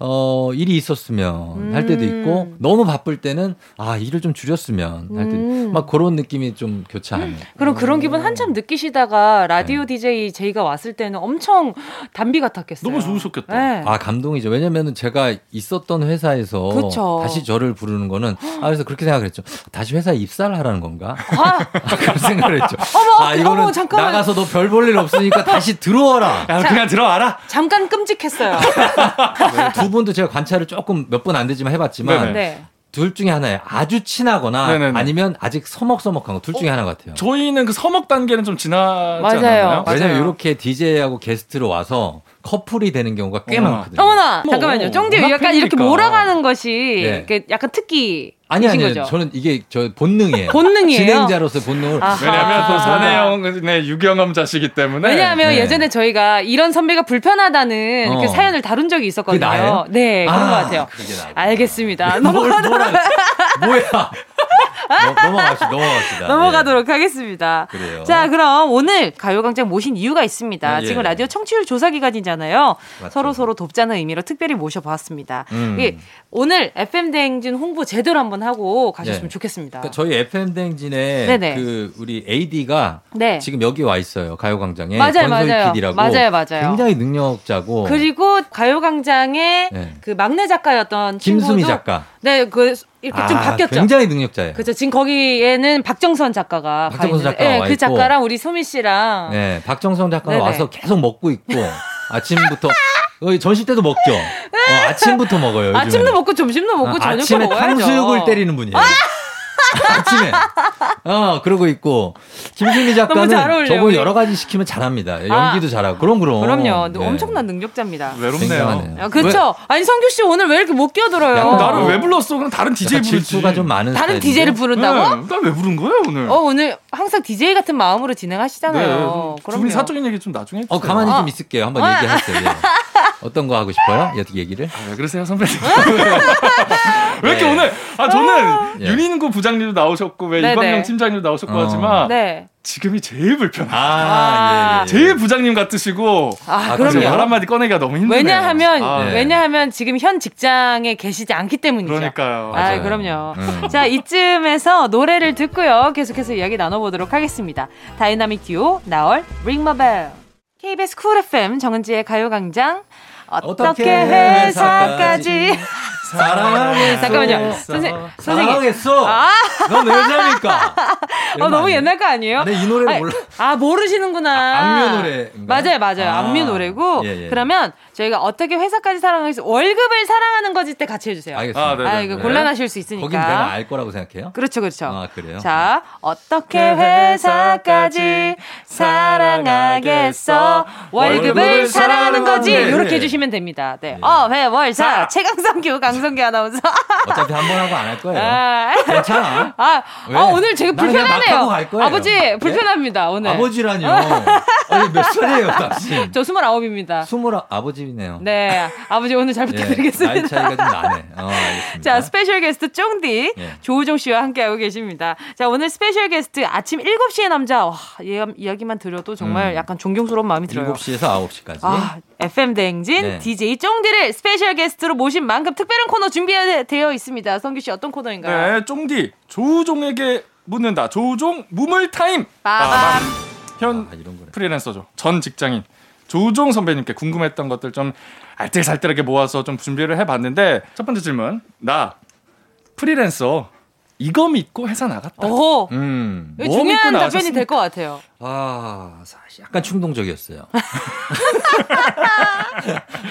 어, 일이 있었으면 음. 할 때도 있고 너무 바쁠 때는 아, 일을 좀 줄였으면 할 때도 음. 막 그런 느낌이 좀 교차하는. 그럼 그런 기분 한참 느끼시다가 라디오 네. DJ 제이가 왔을 때는 엄청 담비 같았겠어요. 너무 좋으셨겠다. 네. 아, 감동이죠. 왜냐면은 제가 있었던 회사에서 그쵸. 다시 저를 부르는 거는 아, 그래서 그렇게 생각을 했죠. 다시 회사에 입사를 하라는 건가? 아, 아 그런 생각을 했죠. 어머, 아, 이거는 어머, 잠깐만. 나가서 너 별 볼 일 없으니까 다시 들어와라. 야, 그냥 들어와라. 잠깐 끔찍했어요. 네, 두 분도 제가 관찰을 조금 몇번안 되지만 해봤지만 네. 둘 중에 하나예요. 아주 친하거나 네네네. 아니면 아직 서먹서먹한 거 둘 중에 어, 하나 같아요. 저희는 그 서먹 단계는 좀 지나지 맞아요. 않았나요? 왜냐면 이렇게 DJ하고 게스트로 와서 커플이 되는 경우가 꽤 어. 많거든요. 어머나 뭐, 잠깐만요. 쫑디 약간 이렇게 몰아가는 것이 네. 약간 특기. 아니 아니요. 거죠? 저는 이게 저 본능이에요. 본능이에요. 진행자로서 본능을. 왜냐하면 또 사내형의 유경험자시기 때문에. 왜냐하면 네. 예전에 저희가 이런 선배가 불편하다는 어. 그 사연을 다룬 적이 있었거든요. 네, 그런 아, 것 같아요. 알겠습니다. 넘어가도록. 뭐야? 넘어갑시다. 넘어갑시다. 넘어가도록 네. 하겠습니다. 그래요. 자, 그럼 오늘 가요광장 모신 이유가 있습니다. 예. 지금 라디오 청취율 조사 기간이잖아요. 맞죠. 서로 서로 돕자는 의미로 특별히 모셔보았습니다. 음. 예, 오늘 FM 대행진 홍보 제대로 한번 하고 가셨으면 예. 좋겠습니다. 그러니까 저희 FM 대행진에 그 우리 AD가 네. 지금 여기 와 있어요. 가요광장에 맞아요, 맞아요. PD라고 맞아요, 맞아요. 굉장히 능력자고 그리고 가요광장의 네. 그 막내 작가였던 김수미 작가. 네, 그 이렇게 아, 좀 바뀌었죠. 굉장히 능력자예요. 그렇죠. 지금 거기에는 박정선 작가가 박정선 작가 네, 그 작가랑 우리 소미 씨랑 네, 박정선 작가가 와서 계속 먹고 있고 아침부터 전시 때도 먹죠. 어, 아침부터 먹어요. 요즘에는. 아침도 먹고 점심도 먹고 아, 저녁도 아침에 먹어야죠. 탕수육을 때리는 분이에요. 아! 아침에. 어, 그러고 있고. 김승미 작가는 저분 여러 가지 시키면 잘합니다. 연기도 아, 잘하고. 그럼, 그럼. 그럼요. 네. 엄청난 능력자입니다. 외롭네요. 아, 그렇죠. 아니, 성규 씨 오늘 왜 이렇게 못 끼어들어요? 나를 왜 불렀어? 그럼 다른 DJ 부르지. 질투가 좀 많은 다른 DJ를 부른다고? 네, 나왜 부른 거야, 오늘? 어, 오늘 항상 DJ 같은 마음으로 진행하시잖아요. 네, 그럼 사적인 얘기 좀 나중에 해주세요. 어, 가만히 좀 있을게요. 한번 아. 얘기하세요. 네. 어떤 거 하고 싶어요? 어떻게 얘기를? 아, 왜 그러세요, 선배님? 왜 이렇게 네. 오늘, 아, 저는 네. 윤인구 부장님도 나오셨고, 왜 이광영 팀장님도 나오셨고 어. 하지만, 네. 지금이 제일 불편해. 아, 예, 예. 제일 부장님 같으시고. 아, 아 그럼요. 말 한마디 꺼내기가 너무 힘드네요. 왜냐하면, 아, 네. 왜냐하면 지금 현 직장에 계시지 않기 때문이죠. 그러니까요. 아, 맞아요. 그럼요. 음. 자, 이쯤에서 노래를 듣고요. 계속해서 이야기 나눠보도록 하겠습니다. 다이나믹 듀오, 나얼, Bell. KBS Cool FM 정은지의 가요광장. 어떻게 회사까지 사랑하겠어. 잠깐만요. 선생, 선생님. 사랑했어. 아. 넌 여자니까. 어, 너무 옛날 거 아니에요? 네, 이 노래 몰라. 아, 모르시는구나. 아, 악뮤 노래. 맞아요, 맞아요. 아. 악뮤 노래고. 예, 예. 그러면 저희가 어떻게 회사까지 사랑하겠어? 월급을 사랑하는 거지 때 같이 해주세요. 알겠습니다. 아, 네네. 아 이거 곤란하실 수 있으니까. 거긴 내가 알 거라고 생각해요? 그렇죠, 그렇죠. 아, 그래요? 자, 어떻게 회사까지 사랑하겠어? 월급을 사랑하는 거지. 이렇게 해주시면 됩니다. 네. 네. 어, 회, 월, 사. 최강성 규, 강성 규 아나운서. 어차피 한 번 하고 안 할 거예요. 아, 괜찮아. 아, 아, 오늘 제가 불편하네요. 아버지, 불편합니다, 오늘. 아버지라뇨. 아니, 몇 살이에요, 당신? 저 스물아홉입니다. 스물 아버지네요. 네, 아버지 오늘 잘 예, 부탁드리겠습니다. 예, 나이 차이가 좀 나네. 어, 자, special guest 쫑디 예. 조우종 씨와 함께하고 계십니다. 자, 오늘 special guest 아침 7시의 남자. 와, 이야기만 들어도 정말 음. 약간 존경스러운 마음이 들어요. 7시에서 9시까지. 아, FM 대행진 네. DJ 쫑디를 special guest로 모신 만큼 특별한 코너 준비되어 있습니다. 성규 씨 어떤 코너인가요? 네, 쫑디 조우종에게 묻는다. 조우종 무물 타임. 빠밤. 현 아, 프리랜서죠. 전 직장인 조종 선배님께 궁금했던 것들 좀 알뜰살뜰하게 모아서 좀 준비를 해봤는데 첫 번째 질문 나 프리랜서 이거 믿고 회사 나갔다. 오, 음, 뭐 중요한 답변이 될 것 같아요. 아, 사실 약간 충동적이었어요.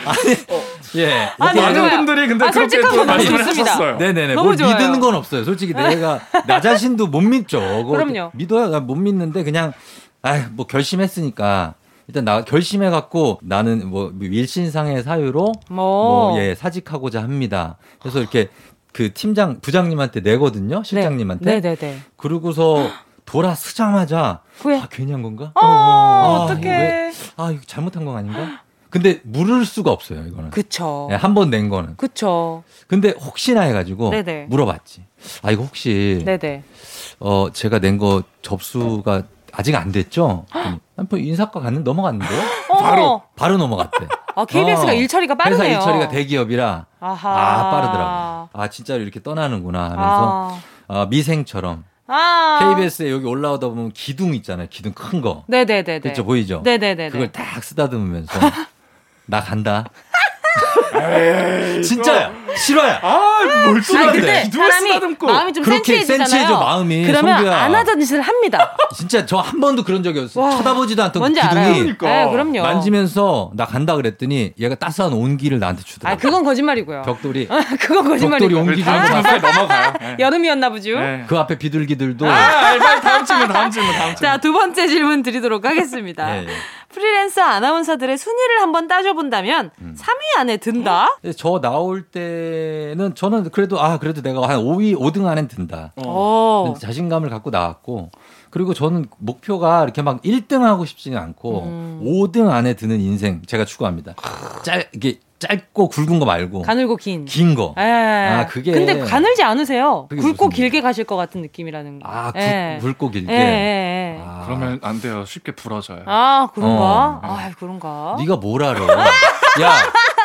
아니, 어, 예. 아니, 많은 분들이 근데 아, 그렇게 또 말씀을 하셨어요. 네네네. 뭘 좋아요. 믿는 건 없어요. 솔직히 내가 나 자신도 못 믿죠. 그럼요. 믿어야 못 믿는데 그냥 아, 뭐 결심했으니까 일단 나 결심해 갖고 나는 뭐 일신상의 사유로 뭐, 뭐 예, 사직하고자 합니다. 그래서 이렇게 그 팀장 부장님한테 내거든요. 실장님한테. 네, 네, 네. 그러고서 돌아서자마자 후회. 아, 괜히 한 건가? 어, 아, 어떡해. 아, 이거 잘못한 건 아닌가? 근데 물을 수가 없어요, 이거는. 그쵸. 네, 한번 낸 거는. 그쵸. 근데 혹시나 해가지고 네네. 물어봤지. 아, 이거 혹시. 네네. 어, 제가 낸 거 접수가 아직 안 됐죠? 뭐 인사과 갔는 넘어갔는데요? 바로 바로 넘어갔대. 아, KBS가 어, 일처리가 빠르네요. 회사 일처리가 대기업이라 아하. 아 빠르더라고. 아 진짜로 이렇게 떠나는구나 하면서 아. 어, 미생처럼 아. KBS에 여기 올라오다 보면 기둥 있잖아요. 기둥 큰 거. 네네네. 그렇죠 보이죠. 네네네. 그걸 딱 쓰다듬으면서 나 간다. 진짜야. 싫어야. 아, 뭘 쓰다듬대. 사람이 마음이 좀 센치해지잖아요. 센치해져, 마음이. 그러면 성규야. 안 하던 짓을 합니다. 진짜 저 한 번도 그런 적이 없어요. 와, 쳐다보지도 않던 뭔지 기둥이. 그러니까. 네, 그럼요. 만지면서 나 간다 그랬더니 얘가 따스한 온기를 나한테 주더라고. 아, 그건 거짓말이고요. 벽돌이. 그건 거짓말이고. 벽돌이 온기 주는 거 봤어요. 넘어가요. 네. 여름이었나 보죠. 네. 그 앞에 비둘기들도. 아, 빨리 다음 질문, 다음 질문, 다음 질문. 자, 두 번째 질문 드리도록 하겠습니다. 네, 네. 프리랜서 아나운서들의 순위를 한번 따져본다면 음. 3위 안에 든다? 네, 저 나올 때는 저는 그래도 아 그래도 내가 한 5위 5등 안에 든다. 어. 자신감을 갖고 나왔고 그리고 저는 목표가 이렇게 막 1등 하고 싶지는 않고 음. 5등 안에 드는 인생 제가 추구합니다. 짧 이게 짧고 굵은 거 말고 가늘고 긴. 긴 거. 에. 예. 아, 그게 근데 가늘지 않으세요. 굵고 길게 가실 것 같은 느낌이라는 거. 아, 구, 예. 굵고 길게. 예, 아. 그러면 안 돼요. 쉽게 부러져요. 아, 그런가? 어. 아, 그런가? 네가 뭘 알아? 야,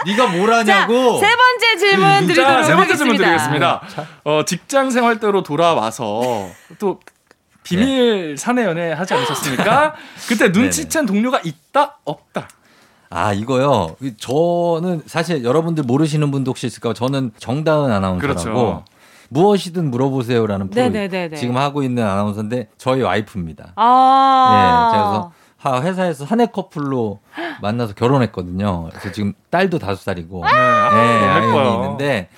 네가 뭘 하냐고. 자, 세 번째 질문 드리도록 자, 세 번째 질문 드리겠습니다. 어, 직장 생활대로 돌아와서 또 비밀 네. 사내 연애 하지 않으셨습니까? 그때 눈치챈 동료가 있다 없다. 아, 이거요. 저는 사실 여러분들 모르시는 분도 혹시 있을까? 저는 정다은 아나운서라고 그렇죠. 무엇이든 물어보세요라는 프로. 지금 하고 있는 아나운서인데 저희 와이프입니다. 아. 예, 그래서 회사에서 사내 커플로 만나서 결혼했거든요. 그래서 지금 딸도 다섯 살이고, 네, 네, 아이이 있는데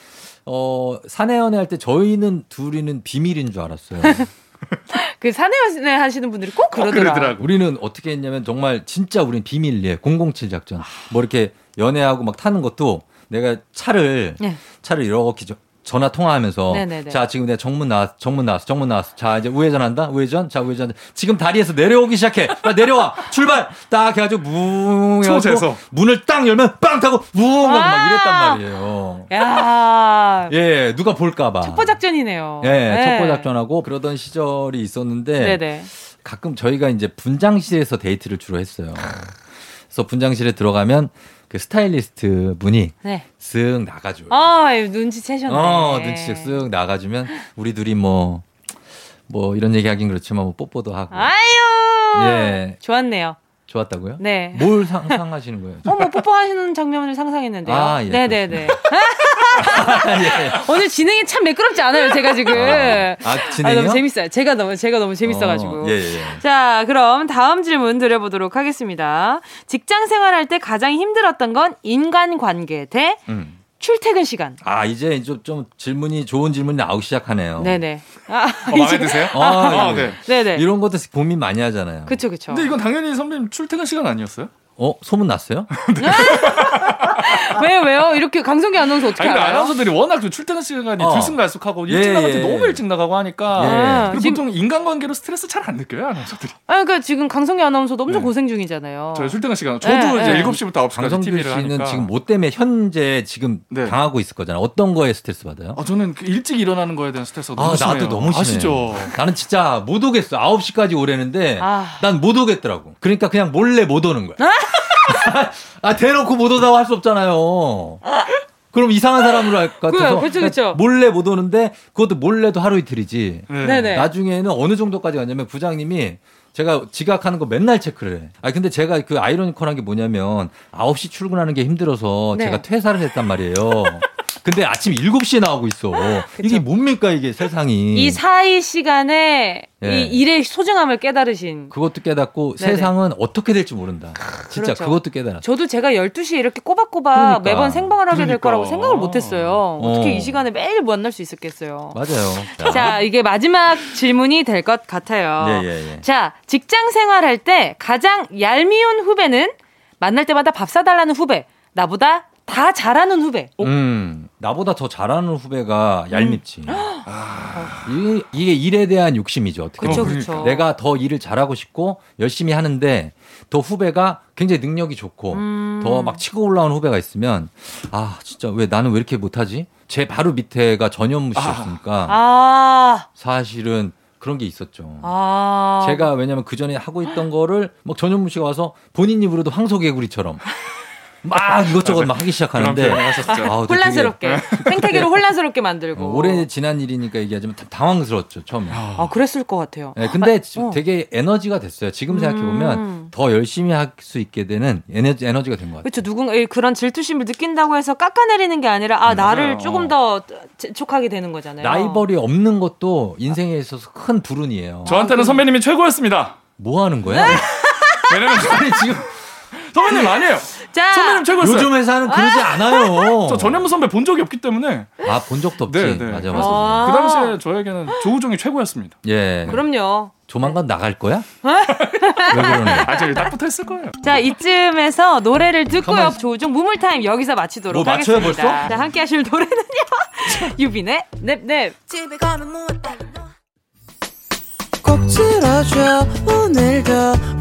어 사내 연애할 때 저희는 둘이는 비밀인 줄 알았어요. 그 사내연애 하시는 분들이 꼭 그러더라. 그러더라고. 우리는 어떻게 했냐면 정말 진짜 우린 비밀리에 007 작전. 뭐 이렇게 연애하고 막 타는 것도 내가 차를 네. 차를 이렇게 전화 통화하면서 네네네. 자 지금 내가 정문 나왔 정문 나왔어 정문 나왔어 자 이제 우회전 한다 우회전 자 우회전 지금 다리에서 내려오기 시작해 자, 내려와 출발 딱 해가지고 뭉 해가지고 문을 딱 열면 빵 타고 뭉 하고 막 이랬단 말이에요. 야, 예 누가 볼까봐 첩보 작전이네요. 예 네. 첩보 작전하고 그러던 시절이 있었는데 네네. 가끔 저희가 이제 분장실에서 데이트를 주로 했어요. 그래서 분장실에 들어가면 그 스타일리스트 분이 네. 쓱 나가줘요. 아, 눈치채셨네. 어, 눈치채 쓱 나가주면 우리 둘이 뭐뭐 뭐 이런 얘기 하긴 그렇지만 뭐 뽀뽀도 하고. 아유. 예. 좋았네요. 좋았다고요? 네. 뭘 상상하시는 거예요? 어, 뭐 뽀뽀하시는 장면을 상상했는데요. 아, 예. 네네네. 예. 오늘 진행이 참 매끄럽지 않아요, 제가 지금. 아, 아 진행이요? 아, 너무 재밌어요. 제가 너무 제가 너무 재밌어가지고. 어, 예, 예. 자, 그럼 다음 질문 드려보도록 하겠습니다. 직장 생활할 때 가장 힘들었던 건 인간관계 대 음. 출퇴근 시간. 아 이제 좀, 좀 질문이 좋은 질문이 나오기 시작하네요. 네네. 아, 어, 마음에 드세요? 아, 아, 네. 네네. 이런 것도 고민 많이 하잖아요. 그렇죠, 그렇죠. 근데 이건 당연히 선배님 출퇴근 시간 아니었어요? 어 소문 났어요? 왜요 왜요? 이렇게 강성기 아나운서 어떻게 아니, 알아요? 아나운서들이 워낙 좀 출퇴근 시간이 어. 들쑥날쑥하고 일찍 예, 나갈 때 예. 너무 일찍 나가고 하니까 예. 보통 지금, 인간관계로 스트레스 잘 안 느껴요 아나운서들이. 아 그러니까 지금 강성기 아나운서도 엄청 네. 고생 중이잖아요. 저 출퇴근 시간 저도 네, 이제 네. 7시부터 9시까지 강성기 TV를 씨는 하니까. 지금 뭐 때문에 현재 지금 네. 당하고 있을 거잖아요. 어떤 거에 스트레스 받아요? 아, 저는 그 일찍 일어나는 거에 대한 스트레스가 너무 아, 심해요. 나도 너무 심해. 아시죠? 나는 진짜 못 오겠어. 9시까지 오래는데 아. 난못 오겠더라고. 그러니까 그냥 몰래 못 오는 거야. 아, 대놓고 못 오다고 할 수 없잖아요. 그럼 이상한 사람으로 할 것 같아서 그쵸, 그쵸. 몰래 못 오는데 그것도 몰래도 하루 이틀이지. 네. 나중에는 어느 정도까지 갔냐면 부장님이 제가 지각하는 거 맨날 체크를 해. 아 근데 제가 그 아이러니컬한 게 뭐냐면 9시 출근하는 게 힘들어서 네. 제가 퇴사를 했단 말이에요. 근데 아침 7시에 나오고 있어. 이게 뭡니까 이게 세상이. 이 사이 시간에 네. 이 일의 소중함을 깨달으신. 그것도 깨닫고 네네. 세상은 어떻게 될지 모른다. 진짜 그렇죠. 그것도 깨달았. 저도 제가 12시에 이렇게 꼬박꼬박 그러니까. 매번 생방을 하게 그러니까. 될 거라고 생각을 못 했어요. 어. 어떻게 이 시간에 매일 만날 수 있었겠어요. 맞아요. 자, 이게 마지막 질문이 될 것 같아요. 예, 예, 예. 자, 직장 생활할 때 가장 얄미운 후배는 만날 때마다 밥 사달라는 후배. 나보다 다 잘하는 후배. 음, 나보다 더 잘하는 후배가 얄밉지. 음. 아, 이게, 이게, 일에 대한 욕심이죠. 어떻게 그쵸, 그쵸. 내가 더 일을 잘하고 싶고 열심히 하는데 더 후배가 굉장히 능력이 좋고 음. 더막 치고 올라오는 후배가 있으면 아 진짜 왜 나는 왜 이렇게 못하지? 제 바로 밑에가 전현무 씨였으니까 아. 사실은 그런 게 있었죠. 아. 제가 왜냐면 그 전에 하고 있던 거를 막 전현무 씨가 와서 본인 입으로도 황소개구리처럼 막 이것저것 막 하기 시작하는데 아, 혼란스럽게 생태계로 혼란스럽게 만들고 어, 오래 지난 일이니까 얘기하지만 당황스러웠죠 처음에. 아 그랬을 것 같아요. 네, 근데 아, 어. 되게 에너지가 됐어요. 지금 생각해 보면 음. 더 열심히 할 수 있게 되는 에너지 에너지가 된 것 같아요. 그렇죠. 누군가 그런 질투심을 느낀다고 해서 깎아내리는 게 아니라 아 나를 조금 더 재촉하게 되는 거잖아요. 라이벌이 없는 것도 인생에 있어서 큰 불운이에요. 저한테는 선배님이 최고였습니다. 뭐 하는 거야? 왜냐면 선배님 지금 선배님 아니에요. 자, 선배님 최고였어요. 요즘 회사는 그러지 않아요. 저 전현무 선배 본 적이 없기 때문에. 아, 본 적도 없지. 네, 네. 맞아, 맞아. 아~ 그 당시에 저에게는 조우종이 최고였습니다. 예. 그럼요. 조만간 나갈 거야? 왜 그러는 거야? 아, 저기 딱 붙어 있을 거예요. 자, 이쯤에서 노래를 듣고요. 조우종 무물타임 여기서 마치도록 뭐 하겠습니다. 벌써? 자, 함께 하실 노래는요. 유빈의 넵넵. 집에 가면 무엇다. 꼭 들어줘 오늘도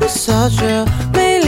웃어줘 매일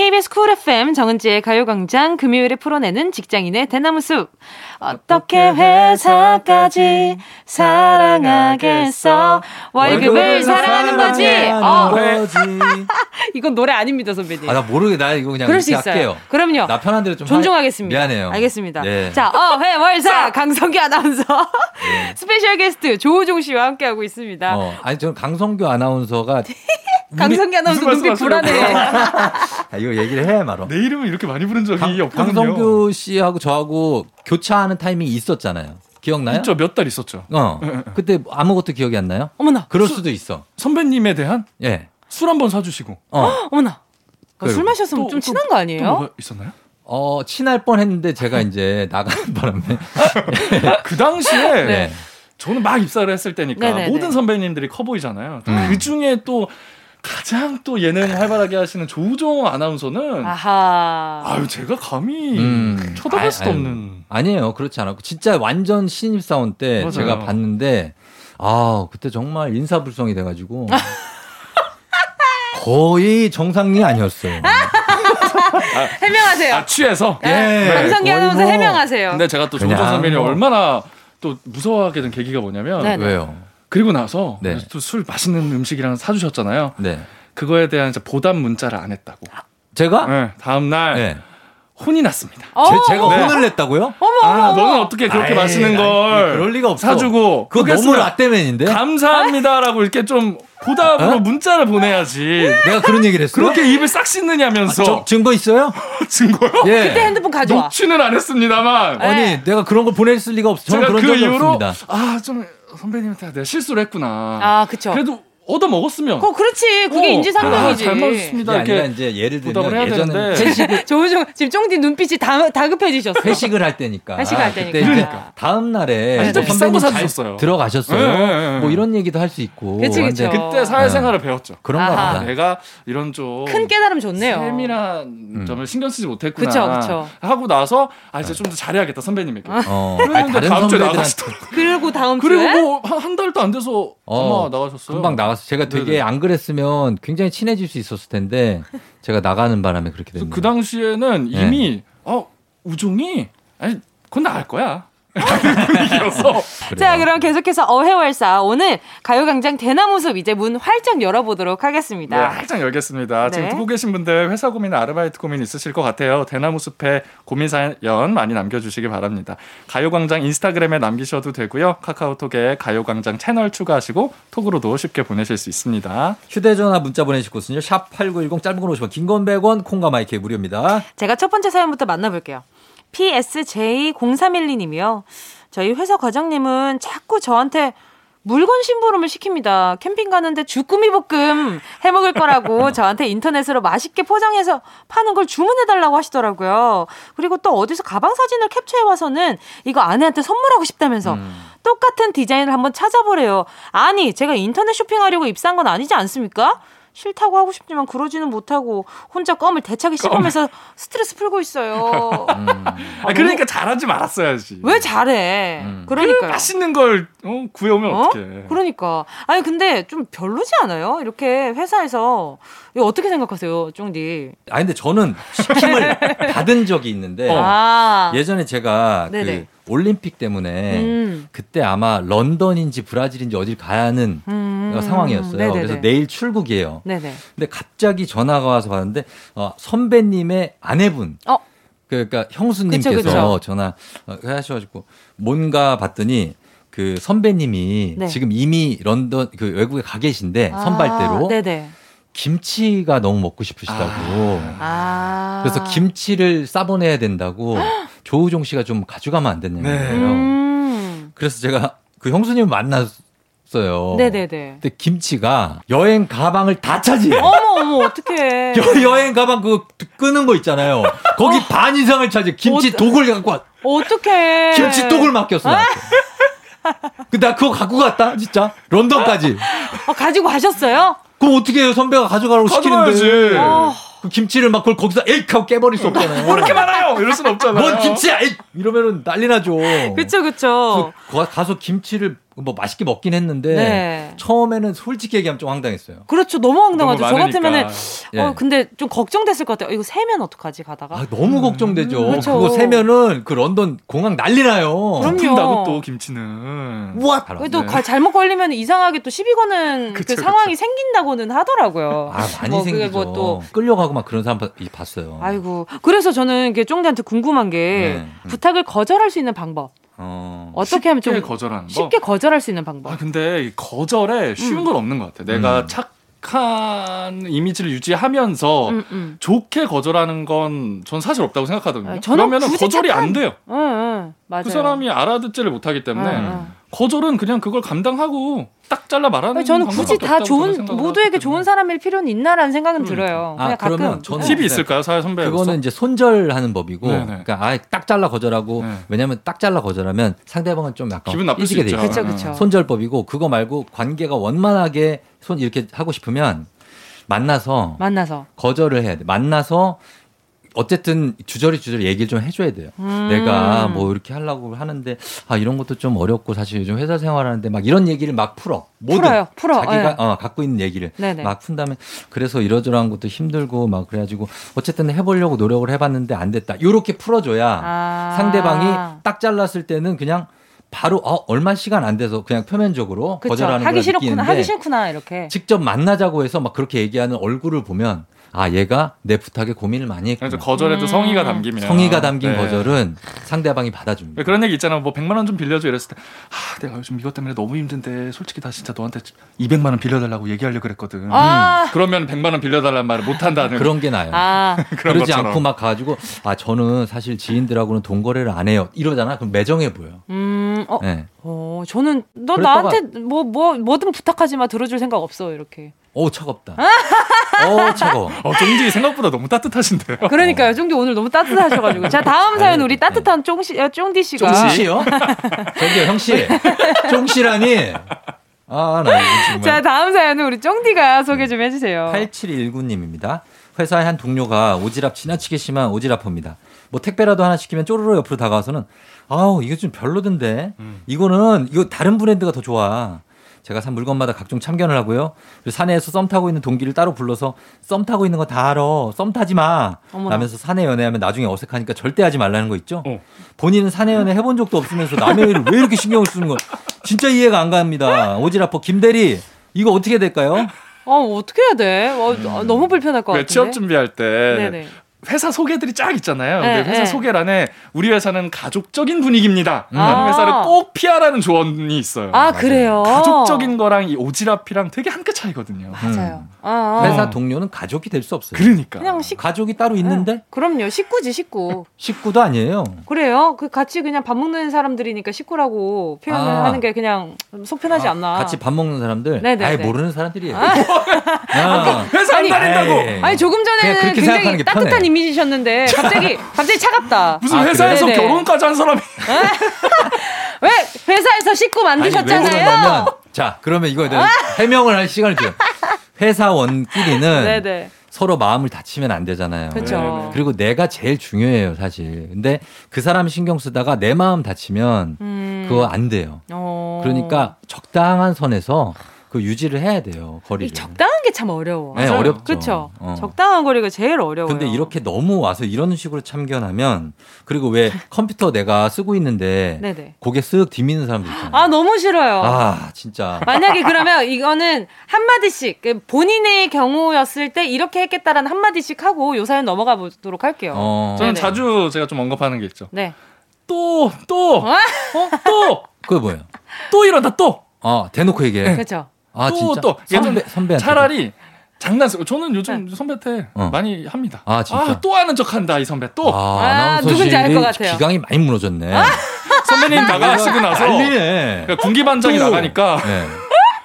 KBS 쿨 FM 정은지의 가요광장 금요일에 풀어내는 직장인의 대나무 숲. 어떻게 회사까지 사랑하겠어? 월급을 사랑하는 거지. 어. 이건 노래 아닙니다, 선배님. 아, 나 모르게 나 이거 그냥 그럴 수 있어요. 할게요. 그럼요. 나 편한 대로 좀 존중하겠습니다. 하... 미안해요. 알겠습니다. 네. 자, 어, 회, 월사 강성규 아나운서 네. special guest 조우종 씨와 함께하고 있습니다. 어, 아니 저는 강성규 아나운서가 강성기 아나운서 눈빛 불안해. 아, 이거 얘기를 해야 말어. 내 이름을 이렇게 많이 부른 적이 강, 없거든요. 강성규 씨하고 저하고 교차하는 타이밍이 있었잖아요. 기억나요? 있죠. 몇 달 있었죠. 어. 그때 아무것도 기억이 안 나요? 어머나. 그럴 수, 수도 있어. 선배님에 대한? 예. 술 한 번 사주시고. 어. 어머나. 그, 술 마셨으면 또, 좀 친한 거 아니에요? 또 뭐가 있었나요? 어, 친할 뻔 했는데 제가 이제 나가는 바람에. 그 당시에 네. 저는 막 입사를 했을 때니까 네네네. 모든 선배님들이 커 보이잖아요. 음. 그 중에 또 가장 또 예능 활발하게 하시는 조우종 아나운서는 아하. 아유 제가 감히 음. 쳐다볼 아, 수도 없는 아니에요 그렇지 않았고 진짜 완전 신입 사원 때 맞아요. 제가 봤는데 아 그때 정말 인사불성이 돼가지고 거의 정상이 아니었어요. 아, 해명하세요. 아, 취해서? 예. 네. 강성기 아나운서 뭐. 해명하세요. 근데 제가 또 조우종 선배님 뭐. 얼마나 또 무서워하게 된 계기가 뭐냐면 네네. 왜요? 그리고 나서 네. 또술 맛있는 음식이랑 사주셨잖아요. 네. 그거에 대한 보답 문자를 안 했다고. 제가? 네. 다음 날 네. 혼이 났습니다. 제, 가 네. 혼을 냈다고요? 어머, 아, 너는 어떻게 그렇게 아이, 맛있는 걸 그럴 리가 없어. 사주고 그거 너무 라떼맨인데 감사합니다라고 이렇게 좀 보답으로 어? 문자를 보내야지. 내가 그런 얘기를 했어. 그렇게 입을 싹 씻느냐면서. 아, 저, 증거 있어요? 증거요? 예. 그때 핸드폰 가져와. 녹취는 안 했습니다만. 아니, 네. 내가 그런 걸 보냈을 리가 없어. 저는 그런 그 적이 이후로 없습니다. 아, 좀 선배님한테 내가 실수를 했구나. 아, 그쵸. 그래도 얻어 먹었으면. 어, 그렇지. 그게 어, 인지상정이지. 아, 잘 먹었습니다. 이렇게 이제 예를 들면 예전에 회식을 조우종 지금 쫑디 눈빛이 다, 다급해지셨어. 회식을 할 때니까. 회식을 할 때니까. 그러니까. 다음 날에 아, 진짜 비싼 거 사주셨어요. 들어가셨어요. 네, 네, 네. 뭐 이런 얘기도 할 수 있고. 그치, 그치. 그때 사회생활을 배웠죠. 그런가 보다. 내가 이런 좀 큰 깨달음 좋네요. 세밀한 음. 점을 신경 쓰지 못했구나. 그쵸, 그쵸. 하고 나서 아 이제 좀 더 잘해야겠다 선배님에게. 어. 그랬는데 다음 주에 나가시더라고요. 그리고 다음 주에 그리고 뭐한 달도 안 돼서 어, 아마 나가셨어요. 금방 나 갔어. 제가 되게 네네. 안 그랬으면 굉장히 친해질 수 있었을 텐데 제가 나가는 바람에 그렇게 됐네요. 그 당시에는 이미 네. 어 우종이 아니 그건 나갈 거야. 자, 그럼 계속해서 어해월사 오늘 가요광장 대나무숲 이제 문 활짝 열어보도록 하겠습니다. 네, 활짝 열겠습니다. 네. 지금 듣고 계신 분들 회사 고민, 아르바이트 고민 있으실 것 같아요. 대나무숲에 고민 사연 많이 남겨주시기 바랍니다. 가요광장 인스타그램에 남기셔도 되고요. 카카오톡에 가요광장 채널 추가하시고 톡으로도 쉽게 보내실 수 있습니다. 휴대전화 문자 보내실 곳은요. 샵8910 짧은 건 50원, 긴 건 100원, 콩과 마이크 무료입니다. 제가 첫 번째 사연부터 만나볼게요. PSJ0312님이요. 저희 회사 과장님은 자꾸 저한테 물건 심부름을 시킵니다. 캠핑 가는데 주꾸미 볶음 해 먹을 거라고 저한테 인터넷으로 맛있게 포장해서 파는 걸 주문해 달라고 하시더라고요. 그리고 또 어디서 가방 사진을 캡처해 와서는 이거 아내한테 선물하고 싶다면서 음. 똑같은 디자인을 한번 찾아보래요. 아니, 제가 인터넷 쇼핑하려고 입사한 건 아니지 않습니까? 싫다고 하고 싶지만 그러지는 못하고 혼자 껌을 대차게 씹으면서 스트레스 풀고 있어요. 음. 아, 그러니까 잘하지 말았어야지. 왜 잘해? 음. 그러니까 맛있는 걸 어, 구해오면 어? 어떡해. 그러니까. 아니 근데 좀 별로지 않아요? 이렇게 회사에서 이거 어떻게 생각하세요, 쫑디? 아 근데 저는 시킴을 받은 적이 있는데 아. 예전에 제가 그 네네. 그 올림픽 때문에 음. 그때 아마 런던인지 브라질인지 어딜 가야 하는 음. 상황이었어요. 네네네. 그래서 내일 출국이에요. 네네. 근데 갑자기 전화가 와서 봤는데 어, 선배님의 아내분. 어. 그러니까 형수님께서 그쵸, 그쵸. 전화 어, 하셔가지고 뭔가 봤더니 그 선배님이 네. 지금 이미 런던 그 외국에 가 계신데 아, 선발대로 네네. 김치가 너무 먹고 싶으시다고. 아. 그래서 김치를 싸보내야 된다고 조우종 씨가 좀 가져가면 안 되냐는 네. 거예요. 음. 그래서 제가 그 형수님을 만났어요. 네네네. 근데 김치가 여행 가방을 다 차지해. 어머 어머 어떡해. 여, 행 가방 그 끄는 거 있잖아요. 거기 어. 반 이상을 차지. 김치 어, 독을 갖고 왔. 어떡해. 김치 독을 맡겼어. 그나 그거 갖고 갔다 진짜 런던까지. 어, 가지고 가셨어요? 그럼 어떻게 해요? 선배가 가져가라고 시키는데. 어. 그 김치를 막 그걸 거기서 에익 하고 깨버릴 수 없잖아요. 뭐 이렇게 많아요? 이럴 순 없잖아요. 뭔 김치야? 에익! 이러면은 난리 나죠. 그쵸, 그쵸. 가서 김치를 뭐 맛있게 먹긴 했는데 네. 처음에는 솔직히 얘기하면 좀 황당했어요. 그렇죠. 너무 황당하죠. 너무 저 같으면은 예. 어 근데 좀 걱정됐을 것 같아요. 이거 세면 어떡하지 가다가. 아, 너무 음. 걱정되죠. 음, 그거 세면은 그 런던 공항 난리 나요. 그럼요. 또 김치는. 와. 또 네. 잘못 걸리면 이상하게 또 시비 거는 그쵸, 그 상황이 그쵸. 생긴다고는 하더라고요. 아 많이 뭐 생기죠. 뭐 또 끌려가고 막 그런 사람 봤어요. 아이고. 그래서 저는 이게 쫑디한테 궁금한 게 네. 음. 부탁을 거절할 수 있는 방법. 어, 어떻게 하면 좀 거절하는 거? 쉽게 거절할 수 있는 방법. 아 근데 거절에 쉬운 음. 건 없는 것 같아. 내가 음. 착한 이미지를 유지하면서 음, 음. 좋게 거절하는 건 전 사실 없다고 생각하거든요. 아, 그러면 거절이 착한... 안 돼요. 응, 응, 맞아요. 그 사람이 알아듣지를 못하기 때문에 응, 거절은 그냥 그걸 감당하고 딱 잘라 말하는 저는 굳이 다 좋은 모두에게 좋은 사람일 필요는 있나라는 생각은 음. 들어요. 아, 그러면 저는 팁이 있을까요, 사회 선배? 그거는 이제 손절하는 법이고, 네네. 그러니까 아예 딱 잘라 거절하고 네. 왜냐하면 딱 잘라 거절하면 상대방은 좀 약간 기분 나쁠 게 돼요. 그렇죠, 그렇죠. 손절법이고 그거 말고 관계가 원만하게 손 이렇게 하고 싶으면 만나서 만나서 거절을 해야 돼. 만나서 어쨌든 주저리 주저리 얘기를 좀 해줘야 돼요. 음. 내가 뭐 이렇게 하려고 하는데 아 이런 것도 좀 어렵고 사실 요즘 회사 생활하는데 막 이런 얘기를 막 풀어. 모든 풀어요. 풀어. 자기가 네. 어, 갖고 있는 얘기를 네네. 막 푼다면 그래서 이러저러한 것도 힘들고 막 그래가지고 어쨌든 해보려고 노력을 해봤는데 안 됐다. 이렇게 풀어줘야 아. 상대방이 딱 잘랐을 때는 그냥 바로 어 얼마 시간 안 돼서 그냥 표면적으로 그쵸. 거절하는 하기 싫구나 하기 싫구나 이렇게 직접 만나자고 해서 막 그렇게 얘기하는 얼굴을 보면 아 얘가 내 부탁에 고민을 많이 했구나. 그래서 거절에도 음. 성의가 담기면 성의가 담긴 네. 거절은 상대방이 받아줍니다. 그런 얘기 있잖아. 뭐 100만 원 좀 빌려줘 이랬을 때, 아 내가 요즘 이것 때문에 너무 힘든데 솔직히 나 진짜 너한테 200만 원 빌려달라고 얘기하려 그랬거든. 아~ 음. 그러면 100만 원 빌려달라는 말을 못 한다는 그런 게 나요. 아~ 그러지 것처럼. 않고 막 가지고 아 저는 사실 지인들하고는 돈 거래를 안 해요. 이러잖아. 그럼 매정해 보여. 음, 어, 네. 어 저는 너 나한테 뭐뭐 뭐, 뭐든 부탁하지 마 들어줄 생각 없어 이렇게. 오 차갑다. 어 차가워. 어 종디 생각보다 너무 따뜻하신데요. 그러니까요. 종디 오늘 너무 따뜻하셔가지고. 자 다음 사연 우리 따뜻한 쫑씨 어, 쫑디 씨가. 쫑씨요? 저기요 형 씨. 쫑씨라니. 아, 나 정말. 자, 다음 사연은 우리 쫑디가 소개 좀 해주세요. 8719님입니다. 회사의 한 동료가 오지랖 지나치게 심한 오지랖입니다. 뭐 택배라도 하나 시키면 쪼르르 옆으로 다가와서는 아우 이거 좀 별로던데 음. 이거는 이거 다른 브랜드가 더 좋아. 제가 산 물건마다 각종 참견을 하고요. 그리고 산에서 썸 타고 있는 동기를 따로 불러서 썸 타고 있는 거 다 알아. 썸 타지 마. 어머나. 라면서 사내 연애하면 나중에 어색하니까 절대 하지 말라는 거 있죠. 어. 본인은 사내 연애 해본 적도 없으면서 남의 일을 왜 이렇게 신경을 쓰는 거 진짜 이해가 안 갑니다. 오지라퍼 김대리 이거 어떻게 될까요? 어, 어떻게 해야 돼? 어, 음. 너무 불편할 것 같은데. 취업 준비할 때 네네. 회사 소개들이 쫙 있잖아요. 네, 회사 네. 소개란에 우리 회사는 가족적인 분위기입니다. 음. 라는 아. 회사를 꼭 피하라는 조언이 있어요. 아, 그래요? 가족적인 거랑 이 오지랖이랑 되게 한 끗 차이거든요. 맞아요. 음. 아, 아. 회사 동료는 가족이 될 수 없어요. 그러니까. 그냥 식... 가족이 따로 있는데? 네. 그럼요. 식구지, 식구. 식구도 아니에요. 그래요. 그 같이 그냥 밥 먹는 사람들이니까 식구라고 표현을 아. 하는 게 그냥 속편하지 아, 않나. 같이 밥 먹는 사람들? 네네 아예 모르는 사람들이에요. 아. 회사 안 다닌다고! 아니, 조금 전에는 굉장히 따뜻한 이미지셨는데 갑자기 갑자기 차갑다. 무슨 아, 회사에서 그래? 결혼까지 한 사람이 왜 회사에서 식구 만드셨잖아요. 아니, 자 그러면 이거 해명을 할 시간을 줘요. 회사원끼리는 네네. 서로 마음을 다치면 안 되잖아요. 그렇죠. 그리고 내가 제일 중요해요, 사실. 근데 그 사람 신경 쓰다가 내 마음 다치면 음. 그거 안 돼요. 어. 그러니까 적당한 선에서 그 유지를 해야 돼요 거리를. 적당한 게 참 어려워. 네, 어렵죠. 그렇죠. 어. 적당한 거리가 제일 어려워요. 근데 이렇게 너무 와서 이런 식으로 참견하면 그리고 왜 컴퓨터 내가 쓰고 있는데 네네. 고개 쓱 뒤미는 사람들 있잖아요. 아 너무 싫어요. 아 진짜. 만약에 그러면 이거는 한 마디씩 그 본인의 경우였을 때 이렇게 했겠다라는 한 마디씩 하고 요 사연 넘어가 보도록 할게요. 어. 저는 네네. 자주 제가 좀 언급하는 게 있죠. 네. 또 또. 어? 어? 또. 그게 뭐예요? 또 이러다 또. 어 대놓고 얘기해. 그렇죠. 아, 또, 진짜? 또 선배 선배 차라리 장난쓰고 저는 요즘 네. 선배한테 어. 많이 합니다. 아 진짜. 아, 또 하는 척 한다 이 선배 또. 아, 아 누군지 알 것 같아요. 기강이 많이 무너졌네. 아? 선배님 나가시고 나서 그러니까 군기 반장이 또. 나가니까. 네.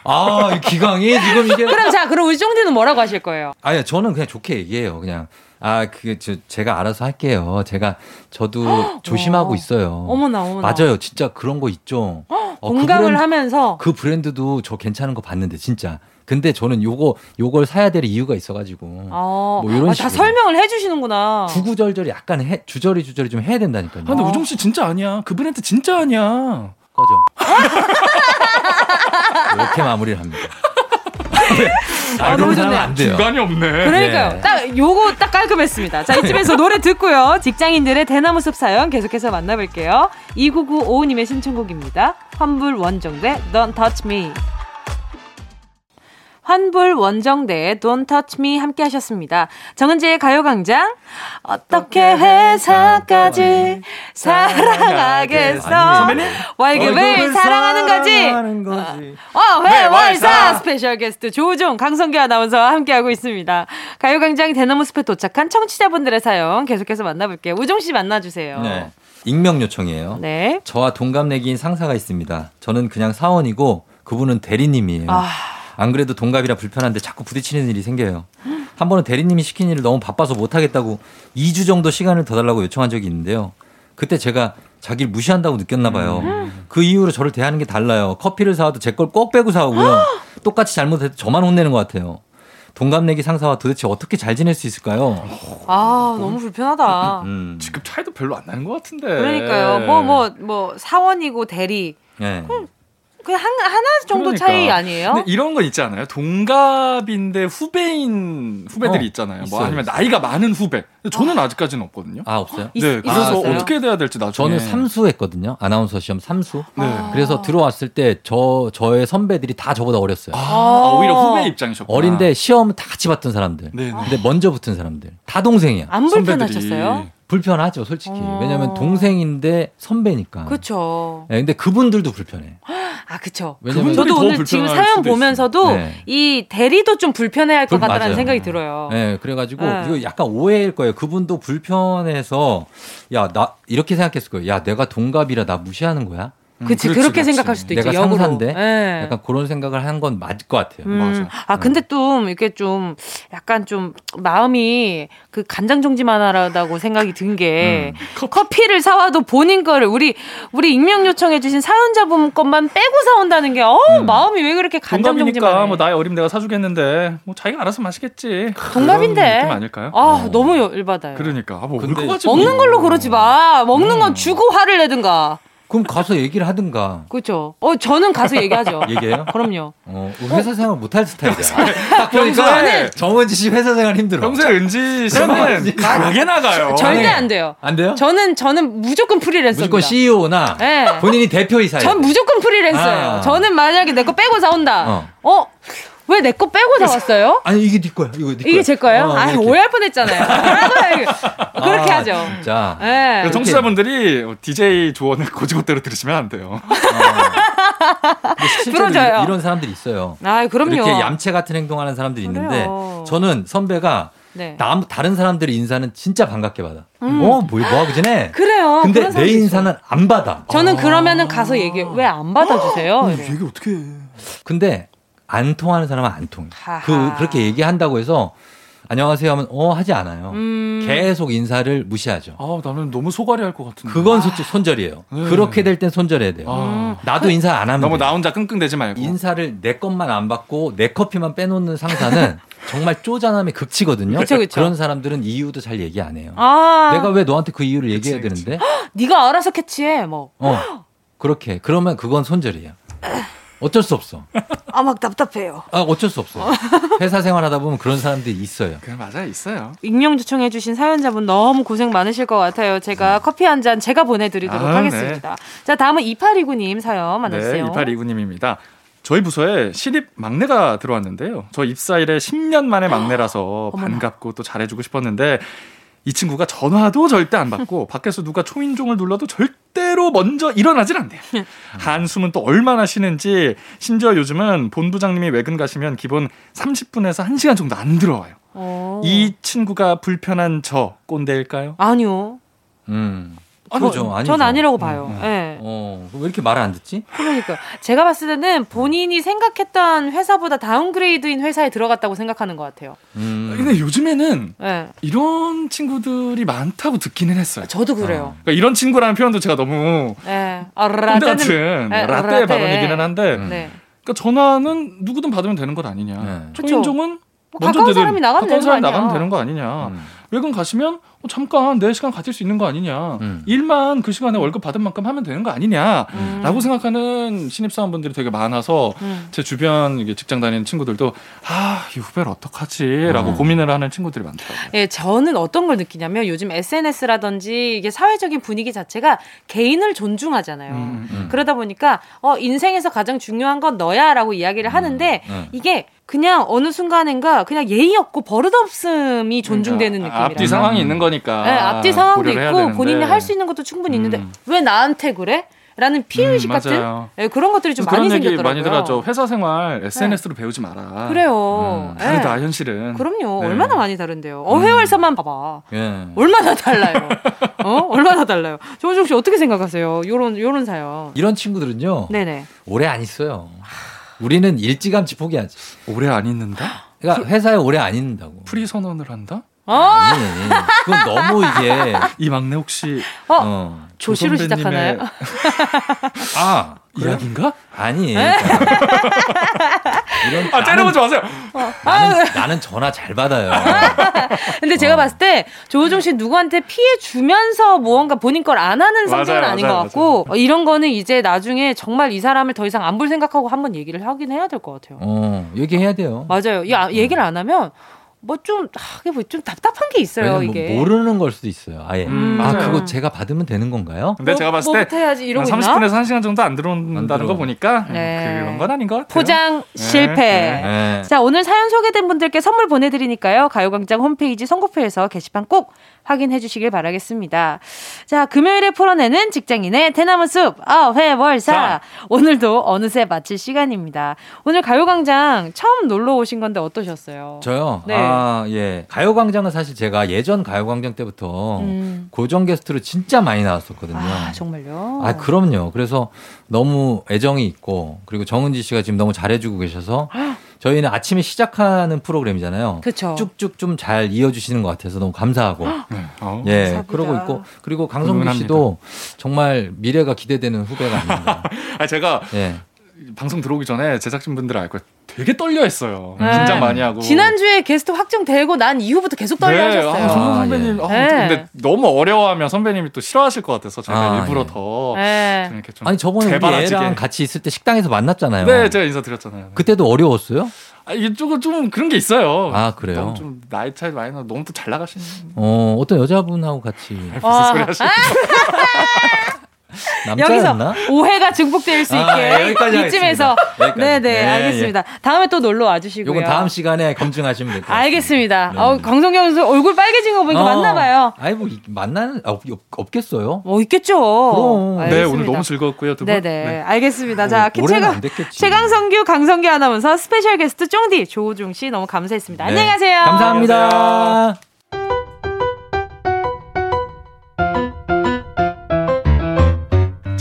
아, 이 기강이 지금 이게. 그럼 자, 그럼 우리 쫑디는 뭐라고 하실 거예요? 아니, 저는 그냥 좋게 얘기해요. 그냥 아, 그, 저, 제가 알아서 할게요. 제가, 저도 조심하고 있어요. 어머나, 어머나. 맞아요. 진짜 그런 거 있죠. 어, 공감을 그 브랜드, 하면서. 그 브랜드도 저 괜찮은 거 봤는데, 진짜. 근데 저는 요거, 요걸 사야 될 이유가 있어가지고. 아, 뭐 이런 아, 다 설명을 해주시는구나. 구구절절히 약간 해, 주저리 주저리 좀 해야 된다니까요. 아, 근데 아. 우종 씨 진짜 아니야. 그 브랜드 진짜 아니야. 꺼져. 이렇게 마무리를 합니다. 아, 너무 좋네. 안 돼요. 중간이 없네. 그러니까요. 네. 딱 요거 딱 깔끔했습니다. 자, 이쯤에서 노래 듣고요. 직장인들의 대나무 숲 사연 계속해서 만나볼게요. 2995님의 신청곡입니다. 환불 원정대 Don't Touch Me. 환불 원정대의 Don't Touch Me 함께 하셨습니다. 정은지의 가요광장 어떻게 회사까지 사랑하겠어 월급을 사랑하는 거지 어, 회월사 special guest 조우종 강성규 아나운서와 함께하고 있습니다. 가요광장 대나무 숲에 도착한 청취자분들의 사연 계속해서 만나볼게요. 우종 씨 만나주세요. 네. 익명 요청이에요. 네. 저와 동갑내기인 상사가 있습니다. 저는 그냥 사원이고 그분은 대리님이에요. 아... 안 그래도 동갑이라 불편한데 자꾸 부딪히는 일이 생겨요. 한 번은 대리님이 시킨 일을 너무 바빠서 못하겠다고 2주 정도 시간을 더 달라고 요청한 적이 있는데요. 그때 제가 자기를 무시한다고 느꼈나 봐요. 그 이후로 저를 대하는 게 달라요. 커피를 사와도 제 걸 꼭 빼고 사오고요. 똑같이 잘못해도 저만 혼내는 것 같아요. 동갑내기 상사와 도대체 어떻게 잘 지낼 수 있을까요? 아 너무 불편하다. 음. 지금 차이도 별로 안 나는 것 같은데. 그러니까요. 뭐 뭐뭐 뭐, 뭐 사원이고 대리. 네. 그 냥 한, 하나 정도 그러니까. 차이 아니에요? 근데 이런 거 있잖아요. 동갑인데 후배인 후배들이 어, 있잖아요. 뭐 있어요, 뭐 아니면 있어요. 나이가 많은 후배. 저는 아. 직까지는 없거든요. 아 없어요? 네. 그래서 아, 어떻게 돼야 될지 나중에. 저는 삼수 했거든요. 아나운서 시험 삼수. 네. 그래서 들어왔을 때 저 저의 선배들이 다 저보다 어렸어요. 아, 아 오히려 후배 입장이셨고 어린데 시험 다 같이 봤던 사람들. 네, 네 근데 먼저 붙은 사람들. 다 동생이야. 안 불편하셨어요? 불편하죠, 솔직히. 어... 왜냐면 동생인데 선배니까. 그렇죠. 네, 근데 그분들도 불편해. 아, 그쵸. 왜냐면 저도 오늘 지금 사연 보면서도 네. 이 대리도 좀 불편해할 것 같다는 맞아요. 생각이 들어요. 네, 그래가지고 네. 이거 약간 오해일 거예요. 그분도 불편해서 야, 나 이렇게 생각했을 거예요. 야, 내가 동갑이라 나 무시하는 거야? 음, 그치, 그렇지, 그렇게 그렇지. 생각할 수도 있죠. 내가 역으로. 상사인데 네. 약간 그런 생각을 한 건 맞을 것 같아요. 음. 맞아. 아 근데 좀 이렇게 좀 약간 좀 마음이 그 간장 정지만 하다고 생각이 든게 음. 커피를 사와도 본인 거를 우리 우리 익명 요청해주신 사연자분 것만 빼고 사온다는 게 어, 음. 마음이 왜 그렇게 간장 정지만 해? 뭐 나이 어림 내가 사주겠는데 뭐 자기가 알아서 마시겠지. 동갑인데. 느낌 아닐까요? 아 어. 너무 열받아요. 그러니까 아, 뭐 먹는 걸로 그러지 마. 먹는 건 음. 주고 화를 내든가. 그럼 가서 얘기를 하든가. 그렇죠. 어, 저는 가서 얘기하죠. 얘기해요? 그럼요. 어, 회사 생활 못할 스타일이야. 딱 보니까 정원지 씨 회사 생활 힘들어. 평소에 은지 씨는 강하게 나가요. 절대 안 돼요. 안 돼요? 저는 저는 무조건 프리랜서. 무조건 CEO나 네. 본인이 대표이사예요. 전 무조건 프리랜서예요. 아. 저는 만약에 내 거 빼고 사온다. 어. 어? 왜 내 거 빼고 나왔어요? 아니 이게 네 거야. 이거 네 이게 제 거예요? 어, 아 오해할 뻔했잖아요. 그렇게 아, 하죠. 자, 네. 청취자분들이 DJ 조언을 고지고대로 들으시면 안 돼요. 어. 부러져요. 이런 사람들이 있어요. 아, 그럼요. 이렇게 얌체 같은 행동하는 사람들이 있는데 그래요. 저는 선배가 네. 남 다른 사람들의 인사는 진짜 반갑게 받아. 음. 어, 뭐, 뭐 하고 지내? 그래요. 근데 내 인사는 있어. 안 받아. 저는 아. 그러면은 가서 얘기해. 왜 안 받아주세요? 어, 얘기 어떻게 해? 근데 안 통하는 사람은 안 통해. 그 그렇게 얘기한다고 해서 안녕하세요 하면 어 하지 않아요. 음. 계속 인사를 무시하죠. 아 나는 너무 소갈이 할 것 같은데. 그건 솔직히 손절이에요. 네. 그렇게 될 땐 손절해야 돼요. 아. 나도 인사 안 하면 너무 나 혼자 끙끙대지 말고. 인사를 내 것만 안 받고 내 커피만 빼놓는 상사는 정말 쪼잔함의 극치거든요. 그쵸, 그쵸. 그런 사람들은 이유도 잘 얘기 안 해요. 아. 내가 왜 너한테 그 이유를 얘기해야 그치, 되는데? 네가 알아서 캐치해 뭐. 어. 그렇게 그러면 그건 손절이에요. 어쩔 수 없어. 아, 막 답답해요. 아, 어쩔 수 없어. 회사 생활하다 보면 그런 사람들이 있어요. 그 맞아요, 있어요. 익명 요청해주신 사연자분 너무 고생 많으실 것 같아요. 제가 네. 커피 한 잔 제가 보내드리도록 아, 네. 하겠습니다. 네. 자, 다음은 2829님 사연 만나주세요. 네, 2829님입니다. 저희 부서에 신입 막내가 들어왔는데요. 저 입사일에 10년 만에 막내라서 반갑고 또 잘해주고 싶었는데 이 친구가 전화도 절대 안 받고 밖에서 누가 초인종을 눌러도 절대로 먼저 일어나질 않대요. 한숨은 또 얼마나 쉬는지 심지어 요즘은 본부장님이 외근 가시면 기본 30분에서 1시간 정도 안 들어와요. 오. 어. 이 친구가 불편한 저 꼰대일까요? 아니요. 음. 그죠. 아니죠. 전 아니라고 봐요. 음, 음. 네. 어, 왜 이렇게 말을 안 듣지? 그러니까 제가 봤을 때는 본인이 생각했던 회사보다 다운그레이드인 회사에 들어갔다고 생각하는 것 같아요. 음. 근데 요즘에는 네. 이런 친구들이 많다고 듣기는 했어요. 저도 그래요. 어. 그러니까 이런 친구라는 표현도 제가 너무 네. 아, 라떼 같은 네, 라떼, 라떼 발언이기는 한데, 네. 그러니까 전화는 누구든 받으면 되는 것 아니냐. 네. 초인종은 뭐 먼저 가까운 사람이 나가면 가까운 사람이 나가면 되는 거 아니냐. 음. 외근 가시면 어, 잠깐 내 시간 가질 수 있는 거 아니냐. 음. 일만 그 시간에 월급 받은 만큼 하면 되는 거 아니냐라고 음. 생각하는 신입사원분들이 되게 많아서 음. 제 주변 이게 직장 다니는 친구들도 아, 이 후배를 어떡하지라고 음. 고민을 하는 친구들이 많더라고요. 예, 저는 어떤 걸 느끼냐면 요즘 SNS라든지 이게 사회적인 분위기 자체가 개인을 존중하잖아요. 음, 음, 그러다 보니까 어, 인생에서 가장 중요한 건 너야라고 이야기를 하는데 이게 그냥 어느 순간인가 그냥 예의 없고 버릇없음이 존중되는 그러니까 느낌이라. 앞뒤 상황이 있는 거니까. 네, 앞뒤 상황도 있고 본인이 할 수 있는 것도 충분히 있는데 음. 왜 나한테 그래? 라는 피의식 음, 같은 네, 그런 것들이 좀 많이 생겼더라고요. 많이 들었죠. 회사 생활 SNS로 네. 배우지 마라. 그래요. 음, 다르다 네. 현실은. 그럼요. 네. 얼마나 많이 다른데요. 어회월사만 봐봐. 예. 얼마나 달라요. 어? 얼마나 달라요. 조우종 씨 어떻게 생각하세요? 요런 요런 사연. 이런 친구들은요. 네네. 오래 안 있어요. 우리는 일찌감치 포기하지. 오래 안 있는다? 그러니까 회사에 오래 안 있는다고. 프리 선언을 한다? 어? 아니, 그건 너무 이게 이 막내 혹시 어, 어 조시로 시작하나요? 아 이야기인가? 아니. 그러니까. 이런 아 째려보지 마세요. 어. 나는, 나는, 전화 잘 받아요. 근데 제가 어. 봤을 때 조우종 씨 누구한테 피해 주면서 무언가 본인 걸 안 하는 성격은 맞아요, 아닌 맞아요, 것 같고 어, 이런 거는 이제 나중에 정말 이 사람을 더 이상 안 볼 생각하고 한번 얘기를 하긴 해야 될 것 같아요. 어 얘기해야 돼요. 맞아요. 이 아, 얘기를 안 하면 뭐좀 하게 뭐좀 답답한 게 있어요 뭐 이게 뭐 모르는 걸 수도 있어요 아예 음, 아 그거 제가 받으면 되는 건가요? 근데 뭐, 제가 봤을 때 해야지 이러고 30분에서 1시간 정도 안 들어온다는 거 보니까 네. 그런 건 아닌 것 같아요 포장 네. 실패 네. 네. 자 오늘 사연 소개된 분들께 선물 보내드리니까요 가요광장 홈페이지 선곡표에서 게시판 꼭 확인해 주시길 바라겠습니다. 자, 금요일에 풀어내는 직장인의 대나무 숲, 아, 회월사. 자. 오늘도 어느새 마칠 시간입니다. 오늘 가요광장 처음 놀러 오신 건데 어떠셨어요? 저요? 네. 아, 예. 가요광장은 사실 제가 예전 가요광장 때부터 음. 고정 게스트로 진짜 많이 나왔었거든요. 아, 정말요? 아, 그럼요. 그래서 너무 애정이 있고, 그리고 정은지 씨가 지금 너무 잘해주고 계셔서 저희는 아침에 시작하는 프로그램이잖아요. 그렇죠. 쭉쭉 좀 잘 이어주시는 것 같아서 너무 감사하고. 네. 어, 예, 감사합니다. 그러고 있고 그리고 강성규 씨도 정말 미래가 기대되는 후배가 아닙니다. 아, 제가 예. 방송 들어오기 전에 제작진분들 알고 되게 떨려했어요. 네. 긴장 많이 하고. 지난주에 게스트 확정되고 난 이후부터 계속 떨려하셨어요. 네. 아, 아, 선배님. 예. 아, 네. 근데 너무 어려워하면 선배님이 또 싫어하실 것 같아서 제가 아, 일부러 예. 더 네. 이렇게 좀 아니 저번에 우리 애랑 같이 있을 때 식당에서 만났잖아요. 네, 제가 인사드렸잖아요. 그때도 어려웠어요? 아, 이게 조금 좀 그런 게 있어요. 아 그래요? 좀 나이 차이 많이 나 너무 또 잘 나가시는. 어 어떤 여자분하고 같이. 무슨 소리 하시는 여기서 오해가 증폭될 수 아, 있게 아, 이쯤에서 네네 네, 알겠습니다. 예. 다음에 또 놀러 와주시고요. 이건 다음 시간에 검증하시면 될것 같아요. 알겠습니다. 네. 어, 강성규 선수 얼굴 빨개진 거 보니까 어, 맞나봐요. 아이 뭐 만나는 아, 없, 없 겠어요? 어 있겠죠. 그럼. 네 오늘 너무 즐거웠고요. 두 분. 네네 네. 알겠습니다. 자 최강 최강성규 강성규 아나운서 special guest 쫑디 조우종 씨 너무 감사했습니다. 네. 안녕히 가세요. 감사합니다. 안녕하세요.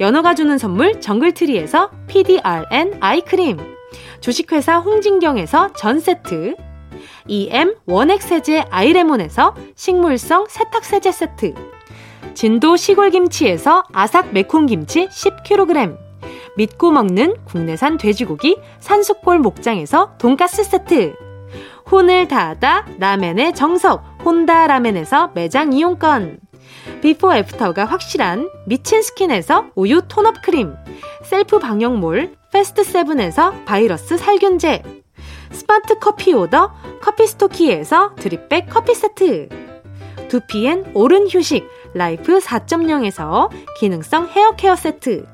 연어가 주는 선물 정글트리에서 PDRN 아이크림, 주식회사 홍진경에서 전 세트, EM 원액 세제 아이레몬에서 식물성 세탁 세제 세트, 진도 시골김치에서 아삭 매콤김치 10kg, 믿고 먹는 국내산 돼지고기 산수골 목장에서 돈가스 세트, 혼을 다하다 라멘의 정석 혼다 라멘에서 매장 이용권, 비포 애프터가 확실한 미친 스킨에서 우유 tone up 크림, 셀프 방역몰 패스트 세븐에서 바이러스 살균제, 스마트 커피 오더 커피 스토키에서 드립백 커피 세트, 두피엔 오른 휴식 라이프 4.0에서 기능성 헤어 케어 세트,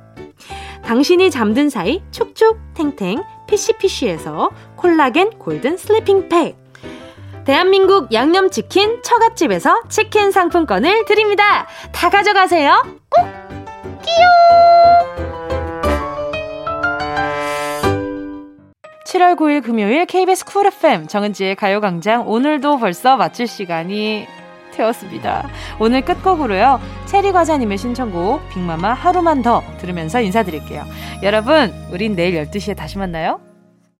당신이 잠든 사이 촉촉 탱탱 피시피시에서 콜라겐 golden sleeping 팩, 대한민국 양념치킨 처갓집에서 치킨 상품권을 드립니다. 다 가져가세요. 꼭! 끼용! 7월 9일 금요일 KBS 쿨 FM 정은지의 가요광장 오늘도 벌써 마칠 시간이 되었습니다. 오늘 끝곡으로요. 체리과자님의 신청곡 빅마마 하루만 더 들으면서 인사드릴게요. 여러분 우린 내일 12시에 다시 만나요.